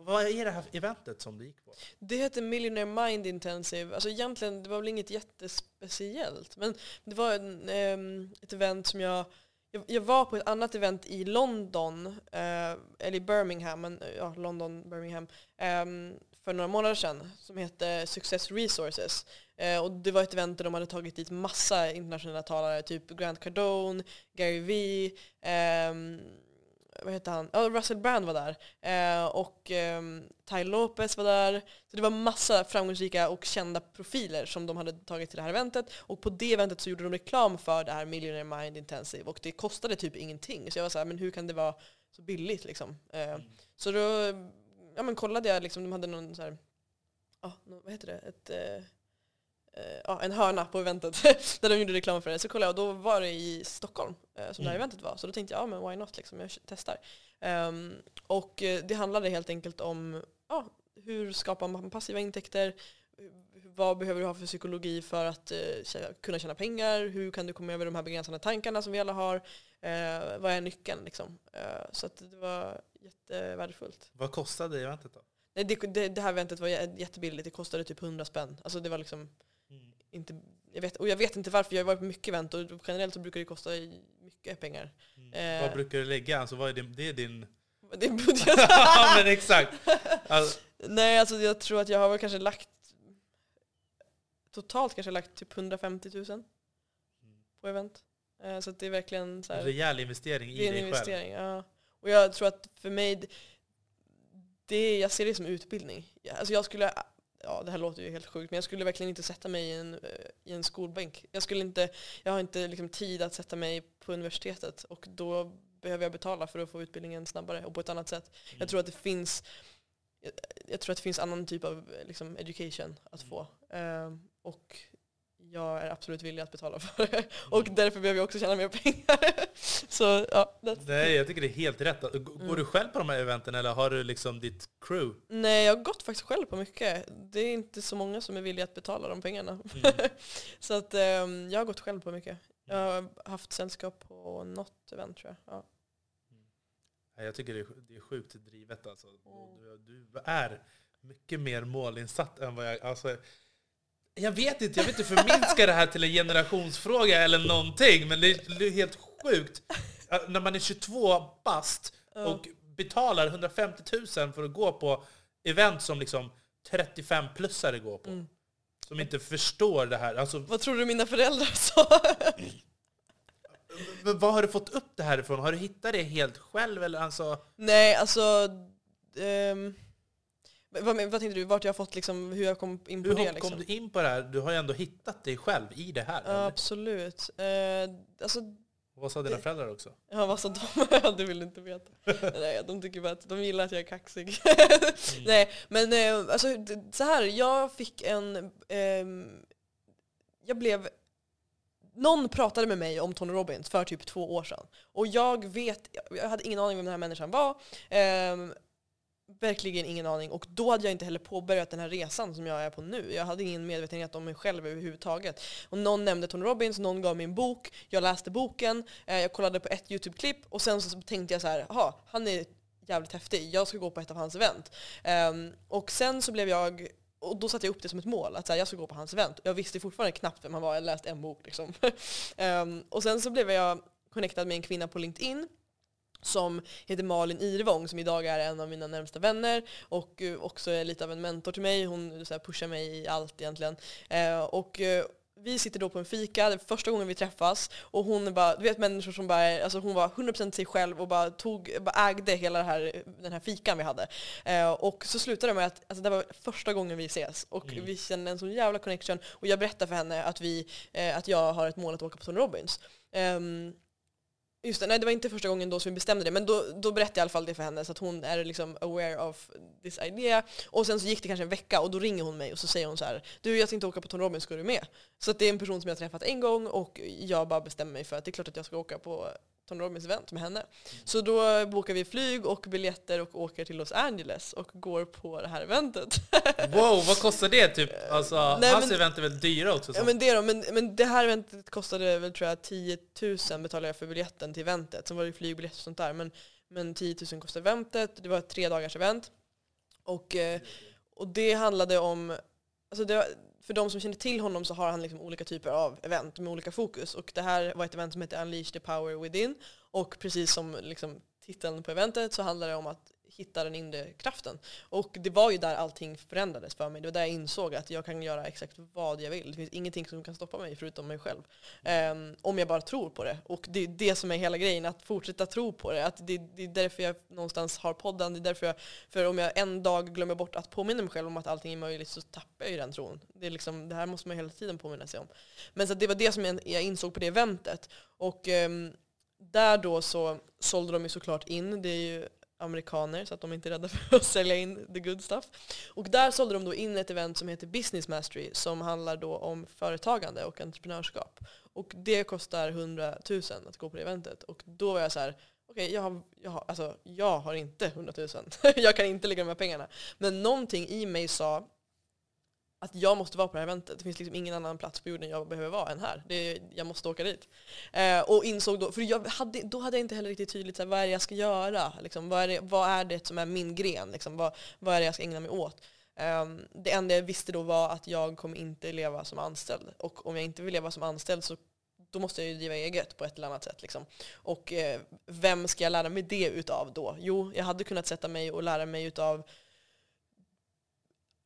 vad är det här eventet som du gick på? Det heter Millionaire Mind Intensive. Alltså egentligen, det var väl inget jättespeciellt. Men det var en, ehm, ett event som jag, jag... Jag var på ett annat event i London, eh, eller i Birmingham, men, eh, ja, London, Birmingham, ehm, för några månader sedan som hette Success Resources. Eh, och det var ett event där de hade tagit dit massa internationella talare, typ Grant Cardone, Gary Vee, ehm, vad heter han? Ja, Russell Brand var där. Eh, och ehm, Ty Lopez var där. Så det var massa framgångsrika och kända profiler som de hade tagit till det här eventet. Och på det eventet så gjorde de reklam för det här Millionaire Mind Intensive och det kostade typ ingenting. Så jag var så här, men hur kan det vara så billigt liksom? Eh, Så då ja, men kollade jag, liksom, de hade någon så här, ja, nå- vad heter det? Ett, eh, eh, ja, en hörna på eventet där de gjorde reklam för det. Så kollade jag och då var det i Stockholm eh, som det här Mm. eventet var. Så då tänkte jag, ja men why not, liksom, jag testar. Ehm, och eh, det handlade helt enkelt om ja, hur skapar man passiva intäkter, vad behöver du ha för psykologi för att eh, tjä- kunna tjäna pengar, hur kan du komma över de här begränsande tankarna som vi alla har, eh, vad är nyckeln liksom. Eh, så det var jättevärdefullt. Vad kostade eventet då? Nej, det, det, det här eventet var jä- jättebilligt, det kostade typ 100 spänn. Alltså det var liksom inte, jag vet, och jag vet inte varför, jag har varit på mycket event och generellt så brukar det kosta mycket pengar. Mm. Eh. Vad brukar du lägga? Alltså, vad är din, det är din... Det är budget. ja men exakt! Alltså, Nej, alltså jag tror att jag har väl kanske lagt totalt kanske lagt typ 150 000 på event. Eh, Så det är verkligen så en här, rejäl investering i en dig själv. investering. Ja. Och jag tror att för mig, det, jag ser det som utbildning. Alltså jag skulle, ja det här låter ju helt sjukt, men jag skulle verkligen inte sätta mig i en, eh, i en skolbänk. Jag, skulle inte, jag har inte liksom tid att sätta mig på universitetet och då behöver jag betala för att få utbildningen snabbare och på ett annat sätt. Mm. Jag tror att det finns jag, tror att det finns annan typ av eh, liksom, education att få. Ehm, och jag är absolut villig att betala för det. Och därför behöver jag också tjäna mer pengar. Så ja, Nej, jag tycker det är helt rätt. Går Mm. du själv på de här eventen eller har du liksom ditt crew? Nej, jag har gått faktiskt själv på mycket. Det är inte så många som är villiga att betala de pengarna. Mm. så att ehm, jag har gått själv på mycket. Jag har haft sällskap på något event tror jag. Ja. Nej, Jag tycker det är, det är sjukt drivet alltså. Och Du, du är mycket mer målinsatt än vad jag... Alltså, jag vet inte, jag vill inte förminska det här till en generationsfråga eller någonting, men det är, helt sjukt. När man är 22 bast och betalar 150 000 för att gå på event som liksom 35-plussare går på. Mm. Som inte förstår det här. Alltså, Vad tror du mina föräldrar sa? men vad har du fått upp det här ifrån? Har du hittat det helt själv? Eller alltså, Nej, alltså... ehm, vad, men- vad tänkte du? Vart jag har fått liksom, hur jag kom in på hur det? kom Liksom? du in på det här? Du har ju ändå hittat dig själv i det här. Ja, absolut. Eh, alltså, vad sa dina föräldrar också? ja, vad sa de? Du vill inte veta. Nej, de tycker bara att de gillar att jag är kaxig. Nej, men eh, alltså, så här, jag fick en... ehm, jag blev... Någon pratade med mig om Tony Robbins för typ två år sedan. Och jag vet, jag hade ingen aning om vem den här människan var. Ehm, verkligen ingen aning. Och då hade jag inte heller påbörjat den här resan som jag är på nu. Jag hade ingen medvetenhet om mig själv överhuvudtaget. Och någon nämnde Tony Robbins, någon gav mig en bok, jag läste boken, eh, jag kollade på ett YouTube-klipp och sen så tänkte jag så här, jaha, han är jävligt häftig, jag ska gå på ett av hans event. Ehm, och sen så blev jag och då satte jag upp det som ett mål, att så här, jag ska gå på hans event. Jag visste fortfarande knappt vem han var, jag läste en bok. Liksom. um, och sen så blev jag connectad med en kvinna på LinkedIn som heter Malin Irvång som idag är en av mina närmsta vänner och också är lite av en mentor till mig. Hon så pushar mig i allt egentligen. Uh, och vi sitter då på en fika, det är första gången vi träffas och hon bara, du vet människor som bara, alltså hon var 100% sig själv och bara, tog, bara ägde hela här, den här fikan vi hade. Eh, och så slutade det med att alltså det var första gången vi ses och mm. vi kände en sån jävla connection och jag berättade för henne att, vi, eh, att jag har ett mål att åka på Tony Robbins. Um, Just det, nej det var inte första gången då som vi bestämde det, men då, då berättade jag i alla fall det för henne så att hon är liksom aware of this idea. Och sen så gick det kanske en vecka och då ringer hon mig och så säger hon så här, du jag tänkte åka på Tony Robbins, ska du med? Så att det är en person som jag har träffat en gång och jag bara bestämmer mig för att det är klart att jag ska åka på Tony Robbins event med henne. Så då bokar vi flyg och biljetter och åker till Los Angeles och går på det här eventet. Wow, vad kostar det typ? Alltså, Nej, hans men, event är väl dyra också? Så. Ja men det då, men, men det här eventet kostade väl tror jag 10 000 betalade jag för biljetten till eventet. Sen var det flygbiljett och sånt där. Men, men 10 000 kostade eventet, det var ett tre dagars event. Och, eh, och det handlade om, alltså det, för de som känner till honom så har han liksom olika typer av event med olika fokus. Och det här var ett event som heter Unleash the power within. Och precis som liksom titeln på eventet så handlar det om att hitta den inre kraften. Och det var ju där allting förändrades för mig. Det var där jag insåg att jag kan göra exakt vad jag vill. Det finns ingenting som kan stoppa mig förutom mig själv. Um, om jag bara tror på det. Och det är det som är hela grejen, att fortsätta tro på det. Att det, det är därför jag någonstans har podden. Det är därför jag, för om jag en dag glömmer bort att påminna mig själv om att allting är möjligt så tappar jag ju den tron. Det, är liksom, det här måste man hela tiden påminna sig om. Men så det var det som jag, jag insåg på det eventet. Och um, där då så sålde de ju såklart in, det är ju amerikaner så att de inte är rädda för att sälja in the good stuff. Och där sålde de då in ett event som heter Business Mastery som handlar då om företagande och entreprenörskap. Och det kostar 100 000 att gå på det eventet. Och då var jag så här, okej okay, jag, har, jag, har, alltså, jag har inte 100 000. jag kan inte lägga de här pengarna. Men någonting i mig sa att jag måste vara på det här eventet. Det finns liksom ingen annan plats på jorden jag behöver vara än här. Det, jag måste åka dit. Eh, och insåg då, för jag hade, då hade jag inte heller riktigt tydligt så här, vad är det jag ska göra. Liksom, vad, är det, vad är det som är min gren? Liksom, vad, vad är det jag ska ägna mig åt? Eh, det enda jag visste då var att jag kommer inte leva som anställd. Och om jag inte vill leva som anställd så då måste jag ju driva eget på ett eller annat sätt. Liksom. Och eh, vem ska jag lära mig det utav då? Jo, jag hade kunnat sätta mig och lära mig utav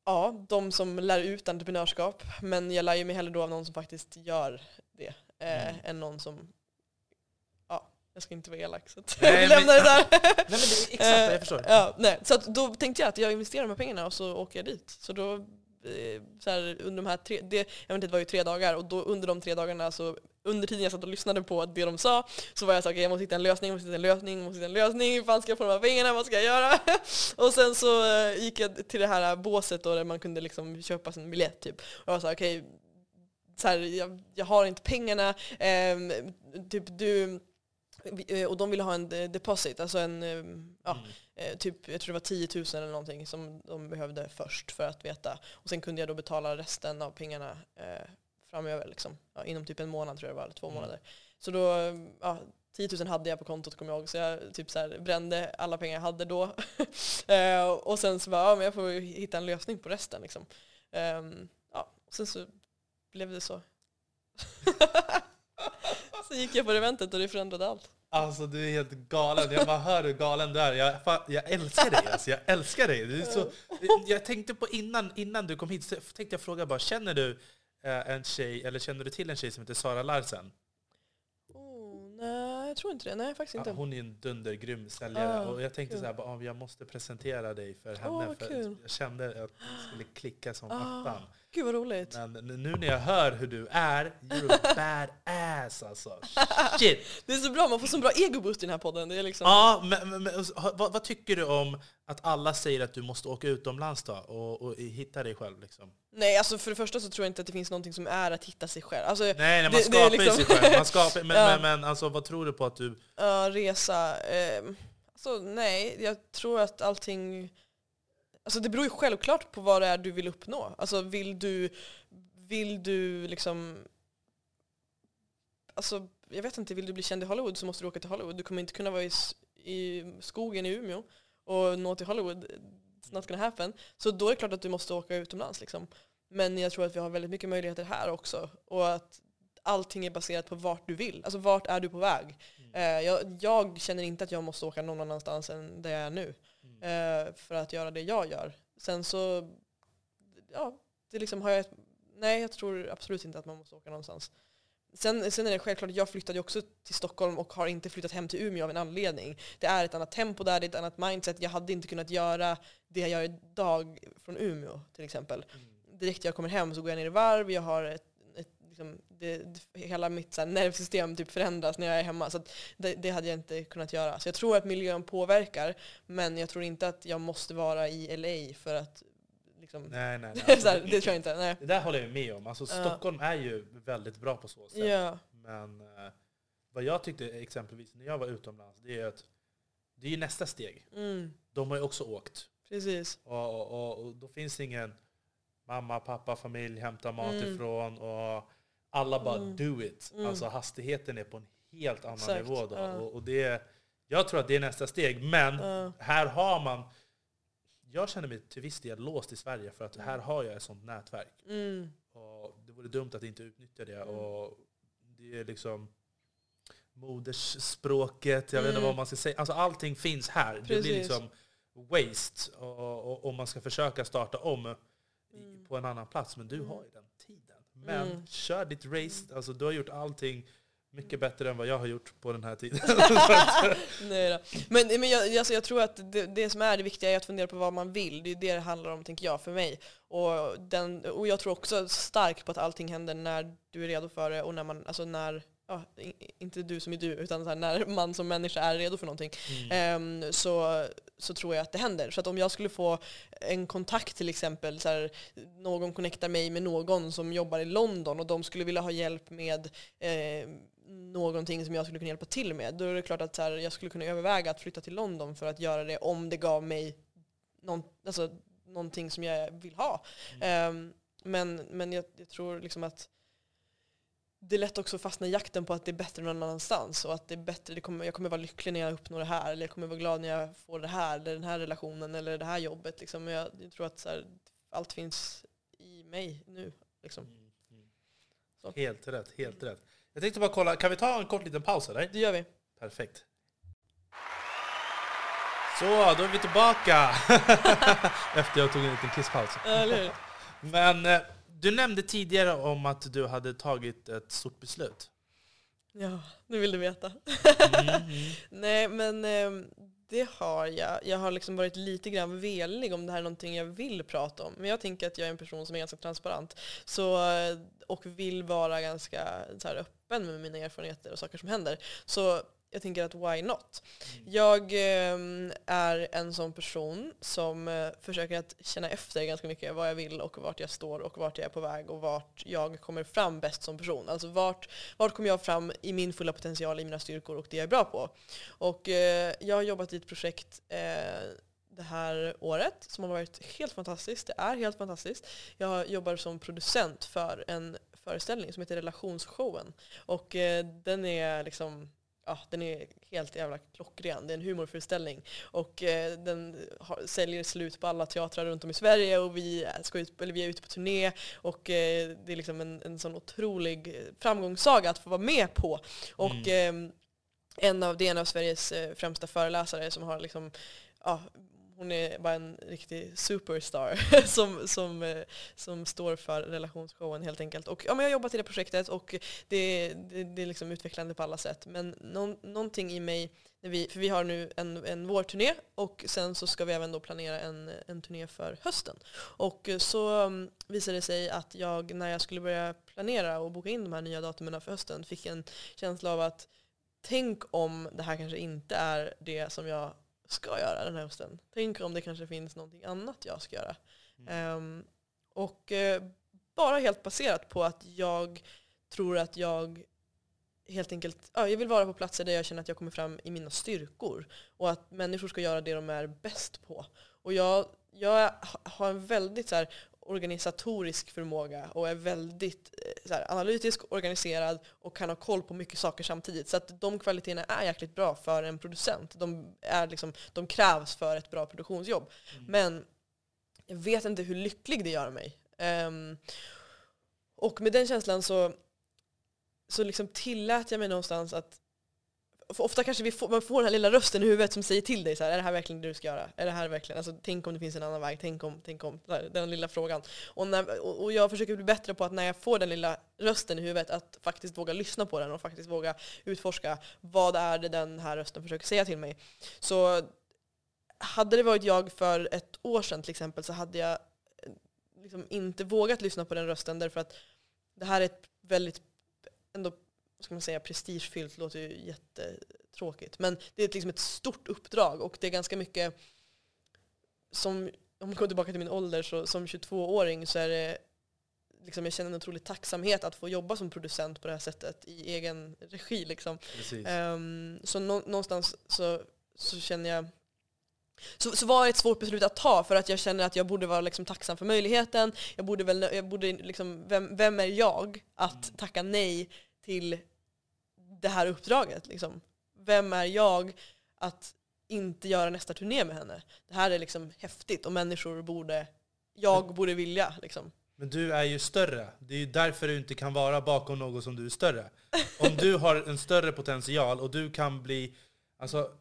ja, de som lär ut entreprenörskap. Men jag lär ju mig hellre då av någon som faktiskt gör det. Eh, mm. Än någon som, ja, jag ska inte vara elak så att nej, lämnar det där. nej men det är exakt vad jag förstår. ja, nej. Så då tänkte jag att jag investerar de här pengarna och så åker jag dit. Så då, eh, så här, under de här tre, det, jag vet inte, det var ju tre dagar och då under de tre dagarna så under tiden jag satt och lyssnade på det de sa så var jag så okay, jag måste hitta en lösning, jag måste hitta en lösning, jag måste hitta en lösning, hur fan ska jag få de här pengarna, vad ska jag göra? och sen så uh, gick jag till det här båset då, där man kunde liksom köpa sin biljett typ. Och jag sa okej, okay, så här, jag, jag, har inte pengarna, um, typ du eh, och de ville ha en deposit, alltså en, ja, mm. typ, jag tror det var 10 000 eller någonting som de behövde först för att veta. Och sen kunde jag då betala resten av pengarna eh, framöver. Liksom. Ja, inom typ en månad tror jag det var, eller två mm. månader. Så då, ja, 10 000 hade jag på kontot kommer jag ihåg, så jag typ så här, brände alla pengar jag hade då. eh, och sen så bara, ja men jag får hitta en lösning på resten. Liksom. Eh, ja, och sen så blev det så. så gick jag på eventet och det förändrade allt. Alltså du är helt galen. Jag bara hör hur galen du är. Jag, jag älskar dig. Alltså. Jag älskar dig. Du så, jag tänkte på innan, innan du kom hit, så tänkte jag fråga bara, känner du en tjej, eller känner du till en tjej som heter Sara Larsen? Oh, nej, jag tror inte det. Nej, faktiskt inte. hon är en dundergrym säljare. Ah, och jag tänkte så här, bara, jag måste presentera dig för henne. Oh, för kul. jag kände att det skulle klicka som ah, attan. Gud vad roligt. Men nu när jag hör hur du är, you're a badass alltså. Shit! det är så bra, man får så bra egoboost i den här podden. Det är liksom... Ja, men, men, men vad, vad, tycker du om att alla säger att du måste åka utomlands då och, och hitta dig själv? Liksom? Nej, alltså för det första så tror jag inte att det finns någonting som är att hitta sig själv. Alltså, nej, nej, man det, skapar det liksom... sig själv. Man skapar, men, ja. men, men alltså, vad tror du på att du... Ja, resa. Eh, alltså, nej, jag tror att allting Alltså det beror ju självklart på vad det är du vill uppnå. Alltså vill du, vill du liksom... Alltså jag vet inte, vill du bli känd i Hollywood så måste du åka till Hollywood. Du kommer inte kunna vara i, i skogen i Umeå och nå till Hollywood. It's not gonna happen. Så då är det klart att du måste åka utomlands. Liksom. Men jag tror att vi har väldigt mycket möjligheter här också. Och att allting är baserat på vart du vill. Alltså vart är du på väg? Eh, jag, jag känner inte att jag måste åka någon annanstans än där jag är nu. Eh, för att göra det jag gör. Sen så, ja, det liksom har jag ett, nej jag tror absolut inte att man måste åka någonstans. Sen, sen är det självklart, jag flyttade ju också till Stockholm och har inte flyttat hem till Umeå av en anledning. Det är ett annat tempo där, det är ett annat mindset. Jag hade inte kunnat göra det jag gör idag från Umeå till exempel. Direkt jag kommer hem så går jag ner i varv, jag har ett liksom, det, det, hela mitt så här, nervsystem typ förändras när jag är hemma. Så det, det hade jag inte kunnat göra. Så jag tror att miljön påverkar, men jag tror inte att jag måste vara i LA för att liksom, Nej, nej, nej. så här, det tror jag inte. Nej. Det där håller jag med om. Alltså, Ja. Stockholm är ju väldigt bra på så sätt. Ja. Men eh, vad jag tyckte exempelvis när jag var utomlands, det är att det är ju nästa steg. Mm, De har ju också åkt. precis. Och, och, och, och då finns ingen mamma, pappa, familj, hämta mat Mm. ifrån och alla bara Mm. do it. Mm. Alltså hastigheten är på en helt annan Exakt, nivå då. ja. Och, och det, jag tror att det är nästa steg. Men Ja. här har man, jag känner mig till viss del låst i Sverige för att här har jag ett sånt nätverk. Mm, Och det vore dumt att inte utnyttja det. Mm. Och det är liksom modersspråket, jag vet inte Mm. vad man ska säga. Alltså allting finns här. Det blir Precis. liksom waste om man ska försöka starta om Mm. på en annan plats. Men du Mm. har ju den tiden. Men Mm. kör ditt race. Alltså, du har gjort allting mycket bättre än vad jag har gjort på den här tiden. Nej då. Men, men jag, alltså jag tror att det, det som är det viktiga är att fundera på vad man vill. Det är det det handlar om, tänker jag, för mig. Och, den, och jag tror också starkt på att allting händer när du är redo för det och när man, alltså när, ja, inte du som är du, utan så här, när man som människa är redo för någonting. Mm. Ehm, så, så tror jag att det händer. Så att om jag skulle få en kontakt till exempel, så här, någon connectar mig med någon som jobbar i London och de skulle vilja ha hjälp med eh, någonting som jag skulle kunna hjälpa till med, då är det klart att så här, jag skulle kunna överväga att flytta till London för att göra det om det gav mig någon, alltså, någonting som jag vill ha. Ehm, men men jag, jag tror liksom att det är lätt också att fastna i jakten på att det är bättre någon annanstans och att det är bättre, det kommer, jag kommer vara lycklig när jag uppnår det här eller jag kommer vara glad när jag får det här eller den här relationen eller det här jobbet. Liksom. Jag, jag tror att så här, allt finns i mig nu. Liksom. Så. Helt rätt, helt rätt. Jag tänkte bara kolla, kan vi ta en kort liten paus eller? Det gör vi. Perfekt. Så, då är vi tillbaka! Efter jag tog en liten kisspaus. Men eh, du nämnde tidigare om att du hade tagit ett stort beslut. Ja, nu vill du veta. Mm, Nej, men eh, det har jag. Jag har liksom varit lite grann velig om det här är någonting jag vill prata om. Men jag tänker att jag är en person som är ganska transparent. Så, och vill vara ganska så här, öppen med mina erfarenheter och saker som händer. Så jag tänker att why not? Jag eh, är en sån person som eh, försöker att känna efter ganska mycket vad jag vill och vart jag står och vart jag är på väg och vart jag kommer fram bäst som person. Alltså vart, vart kommer jag fram i min fulla potential, i mina styrkor och det jag är bra på. Och eh, jag har jobbat i ett projekt eh, det här året som har varit helt fantastiskt. Det är helt fantastiskt. Jag jobbar som producent för en föreställning som heter Relationsshowen. Och eh, den är liksom Ja, den är helt jävla klockren. Det är en humorföreställning. Och eh, den har, säljer slut på alla teatrar runt om i Sverige och vi, ska ut, eller vi är ute på turné. Och eh, det är liksom en, en sån otrolig framgångssaga att få vara med på. Och ehm, en av, det är en av Sveriges eh, främsta föreläsare som har liksom, ja, hon är bara en riktig superstar som, som, eh, som står för relationsshowen helt enkelt. Och ja, men jag har jobbat i det projektet och det, det, det är liksom utvecklande på alla sätt. Men någon, någonting i mig, när vi, för vi har nu en, en vårturné och sen så ska vi även då planera en, en turné för hösten. Och så um, visade det sig att jag när jag skulle börja planera och boka in de här nya datumen för hösten fick en känsla av att tänk om det här kanske inte är det som jag ska göra den här hösten. Tänk om det kanske finns någonting annat jag ska göra. Ehm, och eh, bara helt baserat på att jag tror att jag helt enkelt, ja, jag vill vara på platser där jag känner att jag kommer fram i mina styrkor. Och att människor ska göra det de är bäst på. Och jag, jag ha- har en väldigt så här, organisatorisk förmåga och är väldigt eh, här, analytisk, organiserad och kan ha koll på mycket saker samtidigt. Så att de kvaliteterna är jäkligt bra för en producent. De, är liksom, de krävs för ett bra produktionsjobb. Men jag vet inte hur lycklig det gör mig. Um, och med den känslan så, så liksom tillät jag mig någonstans att ofta kanske vi får, man får den här lilla rösten i huvudet som säger till dig så här, är det här verkligen det du ska göra? Är det här verkligen, alltså, tänk om det finns en annan väg, tänk om, tänk om, här, den lilla frågan. Och, när, och, jag försöker bli bättre på att när jag får den lilla rösten i huvudet att faktiskt våga lyssna på den och faktiskt våga utforska vad är det den här rösten försöker säga till mig. Så hade det varit jag för ett år sedan till exempel så hade jag liksom inte vågat lyssna på den rösten därför att det här är ett väldigt ändå ska man säga, prestigefyllt låter ju jättetråkigt. Men det är liksom ett stort uppdrag och det är ganska mycket som, om man går tillbaka till min ålder, så som 22-åring så är det liksom, jag känner en otrolig tacksamhet att få jobba som producent på det här sättet i egen regi. Liksom. Um, så nå någonstans så, så känner jag så, så var det ett svårt beslut att ta för att jag känner att jag borde vara liksom tacksam för möjligheten. Jag borde väl, jag borde liksom, vem, vem är jag att mm. tacka nej till det här uppdraget. Liksom. Vem är jag att inte göra nästa turné med henne? Det här är liksom häftigt och människor borde, jag borde vilja. Liksom. Men du är ju större. Det är ju därför du inte kan vara bakom något som du är större. Om du har en större potential och du kan bli... Alltså,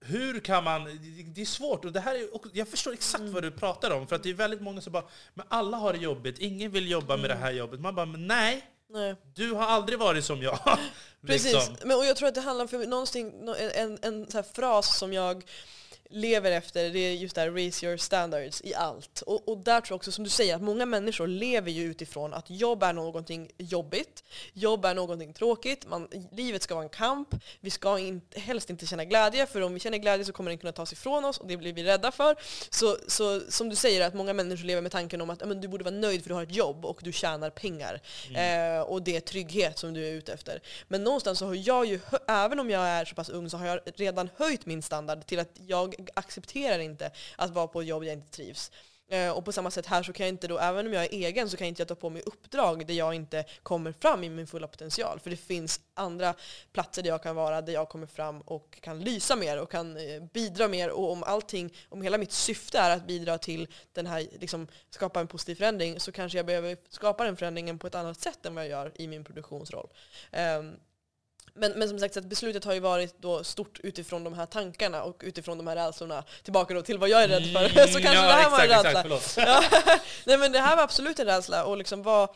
hur kan man... Det är svårt. Och det här är, jag förstår exakt mm. vad du pratar om. För att det är väldigt många som bara men alla har det jobbigt, ingen vill jobba med det mm. här jobbet. Man bara men nej, Nej. Du har aldrig varit som jag. Precis, liksom. Men, och jag tror att det handlar om för någonting, en, en, en fras som jag lever efter, det är just det här raise your standards i allt. Och, och där tror jag också, som du säger, att många människor lever ju utifrån att jobb är någonting jobbigt, jobb är någonting tråkigt, man, livet ska vara en kamp, vi ska inte, helst inte känna glädje, för om vi känner glädje så kommer den kunna tas ifrån oss och det blir vi rädda för. Så, så som du säger, att många människor lever med tanken om att men, du borde vara nöjd för du har ett jobb och du tjänar pengar. Mm. Eh, och det är trygghet som du är ute efter. Men någonstans så har jag ju, även om jag är så pass ung, så har jag redan höjt min standard till att jag accepterar inte att vara på ett jobb där jag inte trivs. Eh, och på samma sätt här så kan jag inte då, även om jag är egen, så kan jag inte ta på mig uppdrag där jag inte kommer fram i min fulla potential. För det finns andra platser där jag kan vara, där jag kommer fram och kan lysa mer och kan eh, bidra mer. Och om allting, om hela mitt syfte är att bidra till den här, liksom, skapa en positiv förändring, så kanske jag behöver skapa den förändringen på ett annat sätt än vad jag gör i min produktionsroll. Um, men, men som sagt, så beslutet har ju varit då stort utifrån de här tankarna och utifrån de här rädslorna. Tillbaka då till vad jag är rädd för. Mm, så kanske ja, det här exakt, var en rädsla. ja. nej men det här var absolut en rädsla. Och liksom vad,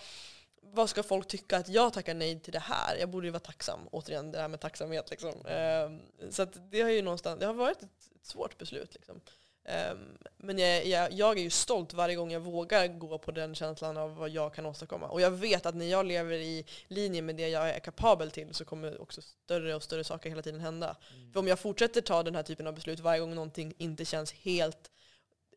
vad ska folk tycka att jag tackar nej till det här? Jag borde ju vara tacksam. Återigen det här med tacksamhet. Liksom. Um, så det har ju någonstans, det har varit ett, ett svårt beslut. Liksom. Um, men jag, jag, jag, är ju stolt varje gång jag vågar gå på den känslan av vad jag kan åstadkomma. Och jag vet att när jag lever i linje med det jag är kapabel till så kommer också större och större saker hela tiden hända. Mm. För om jag fortsätter ta den här typen av beslut varje gång någonting inte känns helt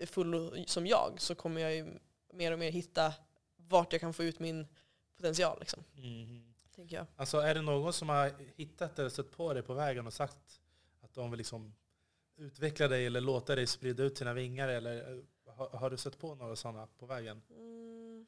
full som jag så kommer jag ju mer och mer hitta vart jag kan få ut min potential. Liksom. Mm. Tänker jag. Alltså, är det någon som har hittat eller stött på dig på vägen och sagt att de vill liksom utveckla dig eller låta dig sprida ut sina vingar? Eller eh, har, har du sett på några sådana på vägen? Mm.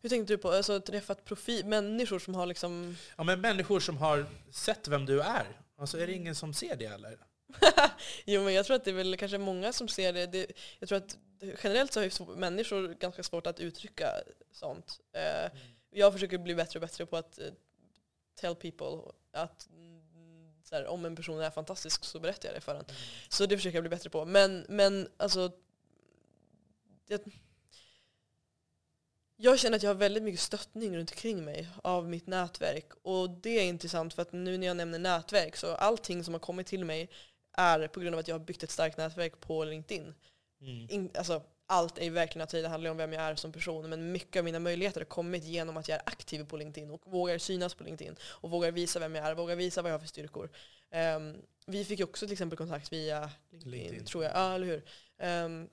Hur tänkte du på? Alltså träffat profil, människor som har liksom... Ja men människor som har sett vem du är. Alltså är det ingen som ser det eller? jo men jag tror att det är väl kanske många som ser det. det jag tror att generellt så har människor ganska svårt att uttrycka sånt. Eh, mm. Jag försöker bli bättre och bättre på att uh, tell people att så här, om en person är fantastisk så berättar jag det för den. Mm. Så det försöker jag bli bättre på. Men, men alltså... Jag, jag känner att jag har väldigt mycket stöttning runt omkring mig av mitt nätverk. Och det är intressant för att nu när jag nämner nätverk så allting som har kommit till mig är på grund av att jag har byggt ett starkt nätverk på LinkedIn. Mm. In, alltså, allt är verkligen att det handlar om vem jag är som person. Men mycket av mina möjligheter har kommit genom att jag är aktiv på LinkedIn och vågar synas på LinkedIn. Och vågar visa vem jag är, vågar visa vad jag har för styrkor. Um, vi fick ju också till exempel kontakt via LinkedIn, LinkedIn. tror jag. Ja, eller hur? Um,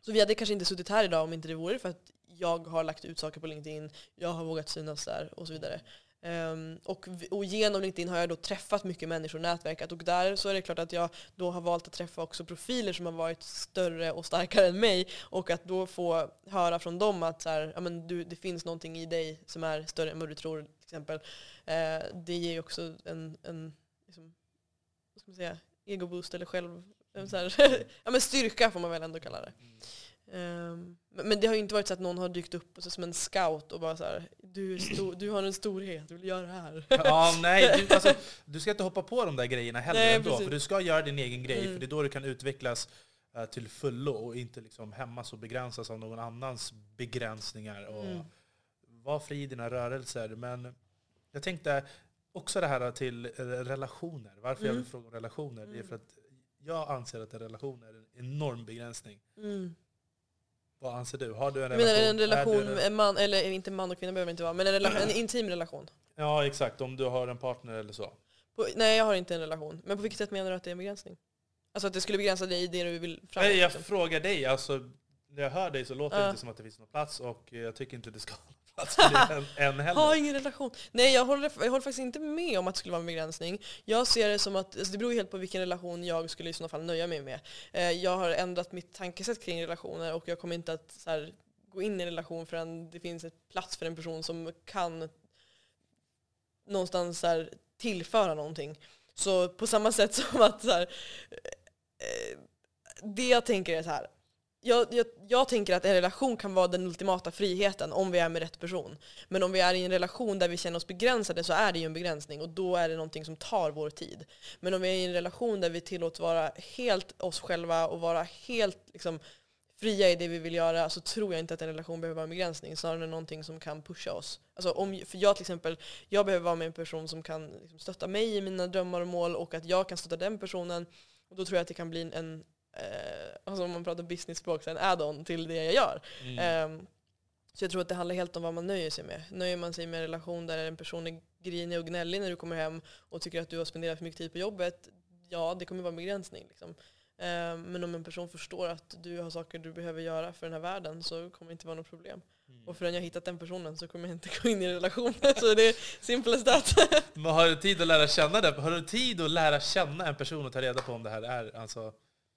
så vi hade kanske inte suttit här idag om inte det vore för att jag har lagt ut saker på LinkedIn, jag har vågat synas där och så vidare. Um, och, och, genom LinkedIn har jag då träffat mycket människor och nätverkat och där så är det klart att jag då har valt att träffa också profiler som har varit större och starkare än mig och att då få höra från dem att så här, ja, men du, det finns någonting i dig som är större än vad du tror till exempel. Uh, det ger ju också en, en liksom, vad ska man säga, egoboost eller själv, Så här, ja, men styrka får man väl ändå kalla det. Mm. Um, men det har ju inte varit så att någon har dykt upp så som en scout och bara så här, du, är stor, du har en storhet, du vill göra det här. Ja, nej, du, alltså, du ska inte hoppa på de där grejerna heller Nej, ändå, precis. för du ska göra din egen grej, Mm. för det är då du kan utvecklas eh, till fullo och inte liksom hämmas och begränsas av någon annans begränsningar. Och Mm. Var fri i dina rörelser. Men jag tänkte också det här till eh, relationer. Varför jag Mm. vill fråga om relationer, det är Mm. för att jag anser att en relation är en enorm begränsning. Mm. Vad anser du? Har du en relation? menar en relation du- en man, eller inte man och kvinna behöver det inte vara, men en, rela- en intim relation. Ja, exakt. Om du har en partner eller så. På, nej jag har inte en relation. Men på vilket sätt menar du att det är en begränsning? Alltså att det skulle begränsa dig i det du vill framåt? Nej, jag liksom. frågar dig. Alltså, när jag hör dig så låter det Ja. inte som att det finns någon plats och jag tycker inte det ska ha Ha ingen relation. Nej jag håller, jag håller faktiskt inte med om att det skulle vara en begränsning. Jag ser det som att, alltså det beror helt på vilken relation jag skulle i sådana fall nöja mig med. Eh, jag har ändrat mitt tankesätt kring relationer och jag kommer inte att så här, gå in i en relation förrän det finns ett plats för en person som kan någonstans så här, tillföra någonting. Så på samma sätt som att så här, eh, det jag tänker är så här. Jag, jag, jag tänker att en relation kan vara den ultimata friheten om vi är med rätt person. Men om vi är i en relation där vi känner oss begränsade så är det ju en begränsning och då är det någonting som tar vår tid. Men om vi är i en relation där vi tillåts vara helt oss själva och vara helt liksom, fria i det vi vill göra så tror jag inte att en relation behöver vara en begränsning snarare någonting som kan pusha oss. Alltså om, för jag till exempel, jag behöver vara med en person som kan liksom, stötta mig i mina drömmar och mål och att jag kan stötta den personen. Och då tror jag att det kan bli en, en eh, alltså om man pratar business-språk, en add-on till det jag gör. Mm. Ehm, så jag tror att det handlar helt om vad man nöjer sig med. Nöjer man sig med en relation där en person är grinig och gnällig när du kommer hem och tycker att du har spenderat för mycket tid på jobbet, ja det kommer vara en begränsning. Liksom. Ehm, men om en person förstår att du har saker du behöver göra för den här världen så kommer det inte vara något problem. Mm. Och förrän jag hittat den personen så kommer jag inte gå in i en relation. så det är simple as that. Men har du tid att lära känna det? Har du tid att lära känna en person och ta reda på om det här är alltså...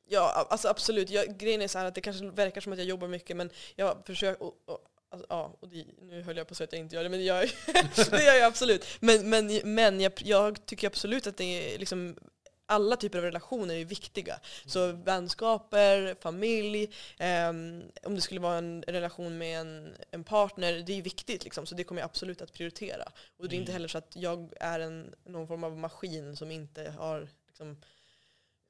Ja, alltså absolut. Jag, grejen är så här att det kanske verkar som att jag jobbar mycket men jag försöker... Och, och, alltså, ja, och det, nu höll jag på att säga att jag inte gör det, men det gör jag, det gör jag absolut. Men, men, men jag, jag tycker absolut att det är liksom alla typer av relationer är viktiga. Så vänskaper, familj, ehm, om det skulle vara en relation med en, en partner, det är viktigt. Liksom, så det kommer jag absolut att prioritera. Och det är inte Mm. heller så att jag är en, någon form av maskin som inte har liksom,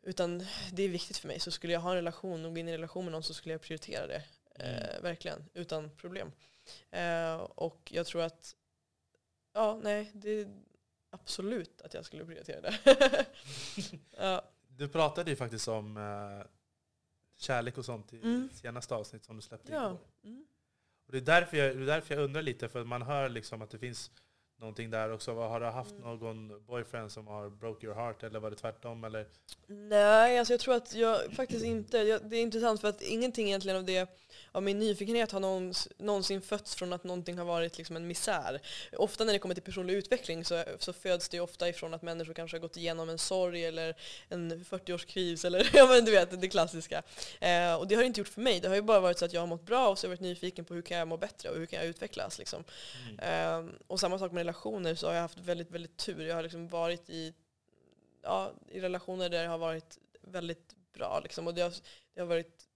utan det är viktigt för mig. Så skulle jag ha en relation och gå in i en relation med någon så skulle jag prioritera det. Eh, verkligen, utan problem. Eh, och jag tror att, ja nej, det är absolut att jag skulle prioritera det. ja. Du pratade ju faktiskt om eh, kärlek och sånt i Mm. senaste avsnitt som du släppte Ja. igår. Mm. Och det, är därför jag, det är därför jag undrar lite, för man hör liksom att det finns någonting där också. Har du haft Mm. någon boyfriend som har broke your heart, eller var det tvärtom? Eller? Nej, alltså jag tror att jag faktiskt inte, jag, det är intressant för att ingenting egentligen av det, av min nyfikenhet har någons, någonsin fötts från att någonting har varit liksom en misär. Ofta när det kommer till personlig utveckling så, så föds det ofta ifrån att människor kanske har gått igenom en sorg eller en 40-årskris eller ja men du vet, det klassiska. Eh, och det har det inte gjort för mig, det har ju bara varit så att jag har mått bra och så har jag varit nyfiken på hur kan jag må bättre och hur kan jag utvecklas liksom. Mm. Eh, och samma sak med relationer så har jag haft väldigt, väldigt tur. Jag har liksom varit i, ja, i relationer där det har varit väldigt bra. Liksom. Och det har, det har varit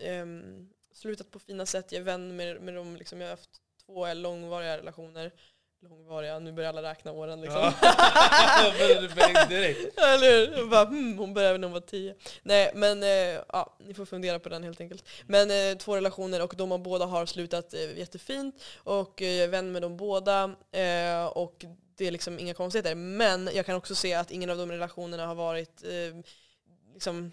ehm, slutat på fina sätt. Jag är vän med, med dem. Liksom. Jag har haft två långvariga relationer. Långvariga, nu börjar alla räkna åren. Liksom. Ja. Direkt. Eller hur? Bara, hmm, hon började när hon var tio. Nej men eh, ja, ni får fundera på den helt enkelt. Men eh, två relationer och de har båda har slutat eh, jättefint och eh, jag är vän med dem båda eh, och det är liksom inga konstigheter. Men jag kan också se att ingen av de relationerna har varit eh, liksom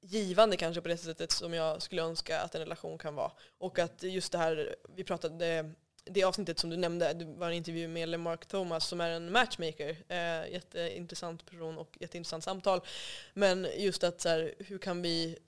givande kanske på det sättet som jag skulle önska att en relation kan vara. Och att just det här, vi pratade det avsnittet som du nämnde, det var en intervju med LeMarc Thomas som är en matchmaker. Eh, jätteintressant person och jätteintressant samtal. Men just att så här, hur kan vi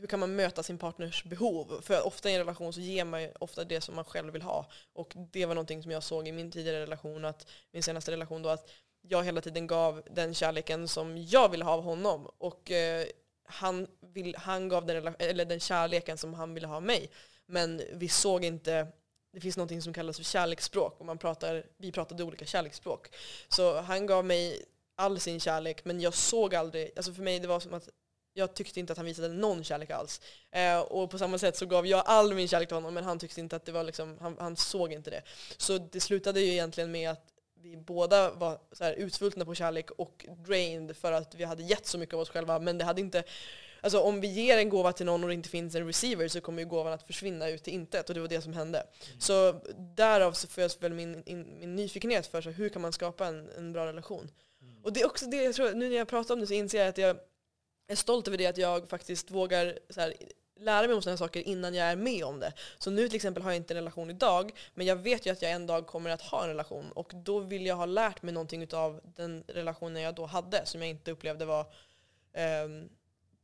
hur kan man möta sin partners behov? För ofta i en relation så ger man ju ofta det som man själv vill ha. Och det var någonting som jag såg i min tidigare relation, att min senaste relation då, att jag hela tiden gav den kärleken som jag ville ha av honom. Och eh, han, vill, han gav den, eller den kärleken som han ville ha av mig. Men vi såg inte det finns något som kallas för kärleksspråk och man pratar, vi pratade olika kärleksspråk. Så han gav mig all sin kärlek men jag såg aldrig, alltså för mig det var som att jag tyckte inte att han visade någon kärlek alls. Eh, och på samma sätt så gav jag all min kärlek till honom men han tyckte inte att det var liksom, han, han såg inte det. Så det slutade ju egentligen med att vi båda var så här utsvultna på kärlek och drained för att vi hade gett så mycket av oss själva men det hade inte Alltså om vi ger en gåva till någon och det inte finns en receiver så kommer ju gåvan att försvinna ut till intet och det var det som hände. Mm. Så därav så får jag väl min, in, min nyfikenhet för så hur kan man skapa en, en bra relation. Mm. Och det är också det jag tror, nu när jag pratar om det så inser jag att jag är stolt över det att jag faktiskt vågar så här, lära mig om sådana saker innan jag är med om det. Så nu till exempel har jag inte en relation idag, men jag vet ju att jag en dag kommer att ha en relation och då vill jag ha lärt mig någonting av den relationen jag då hade som jag inte upplevde var eh,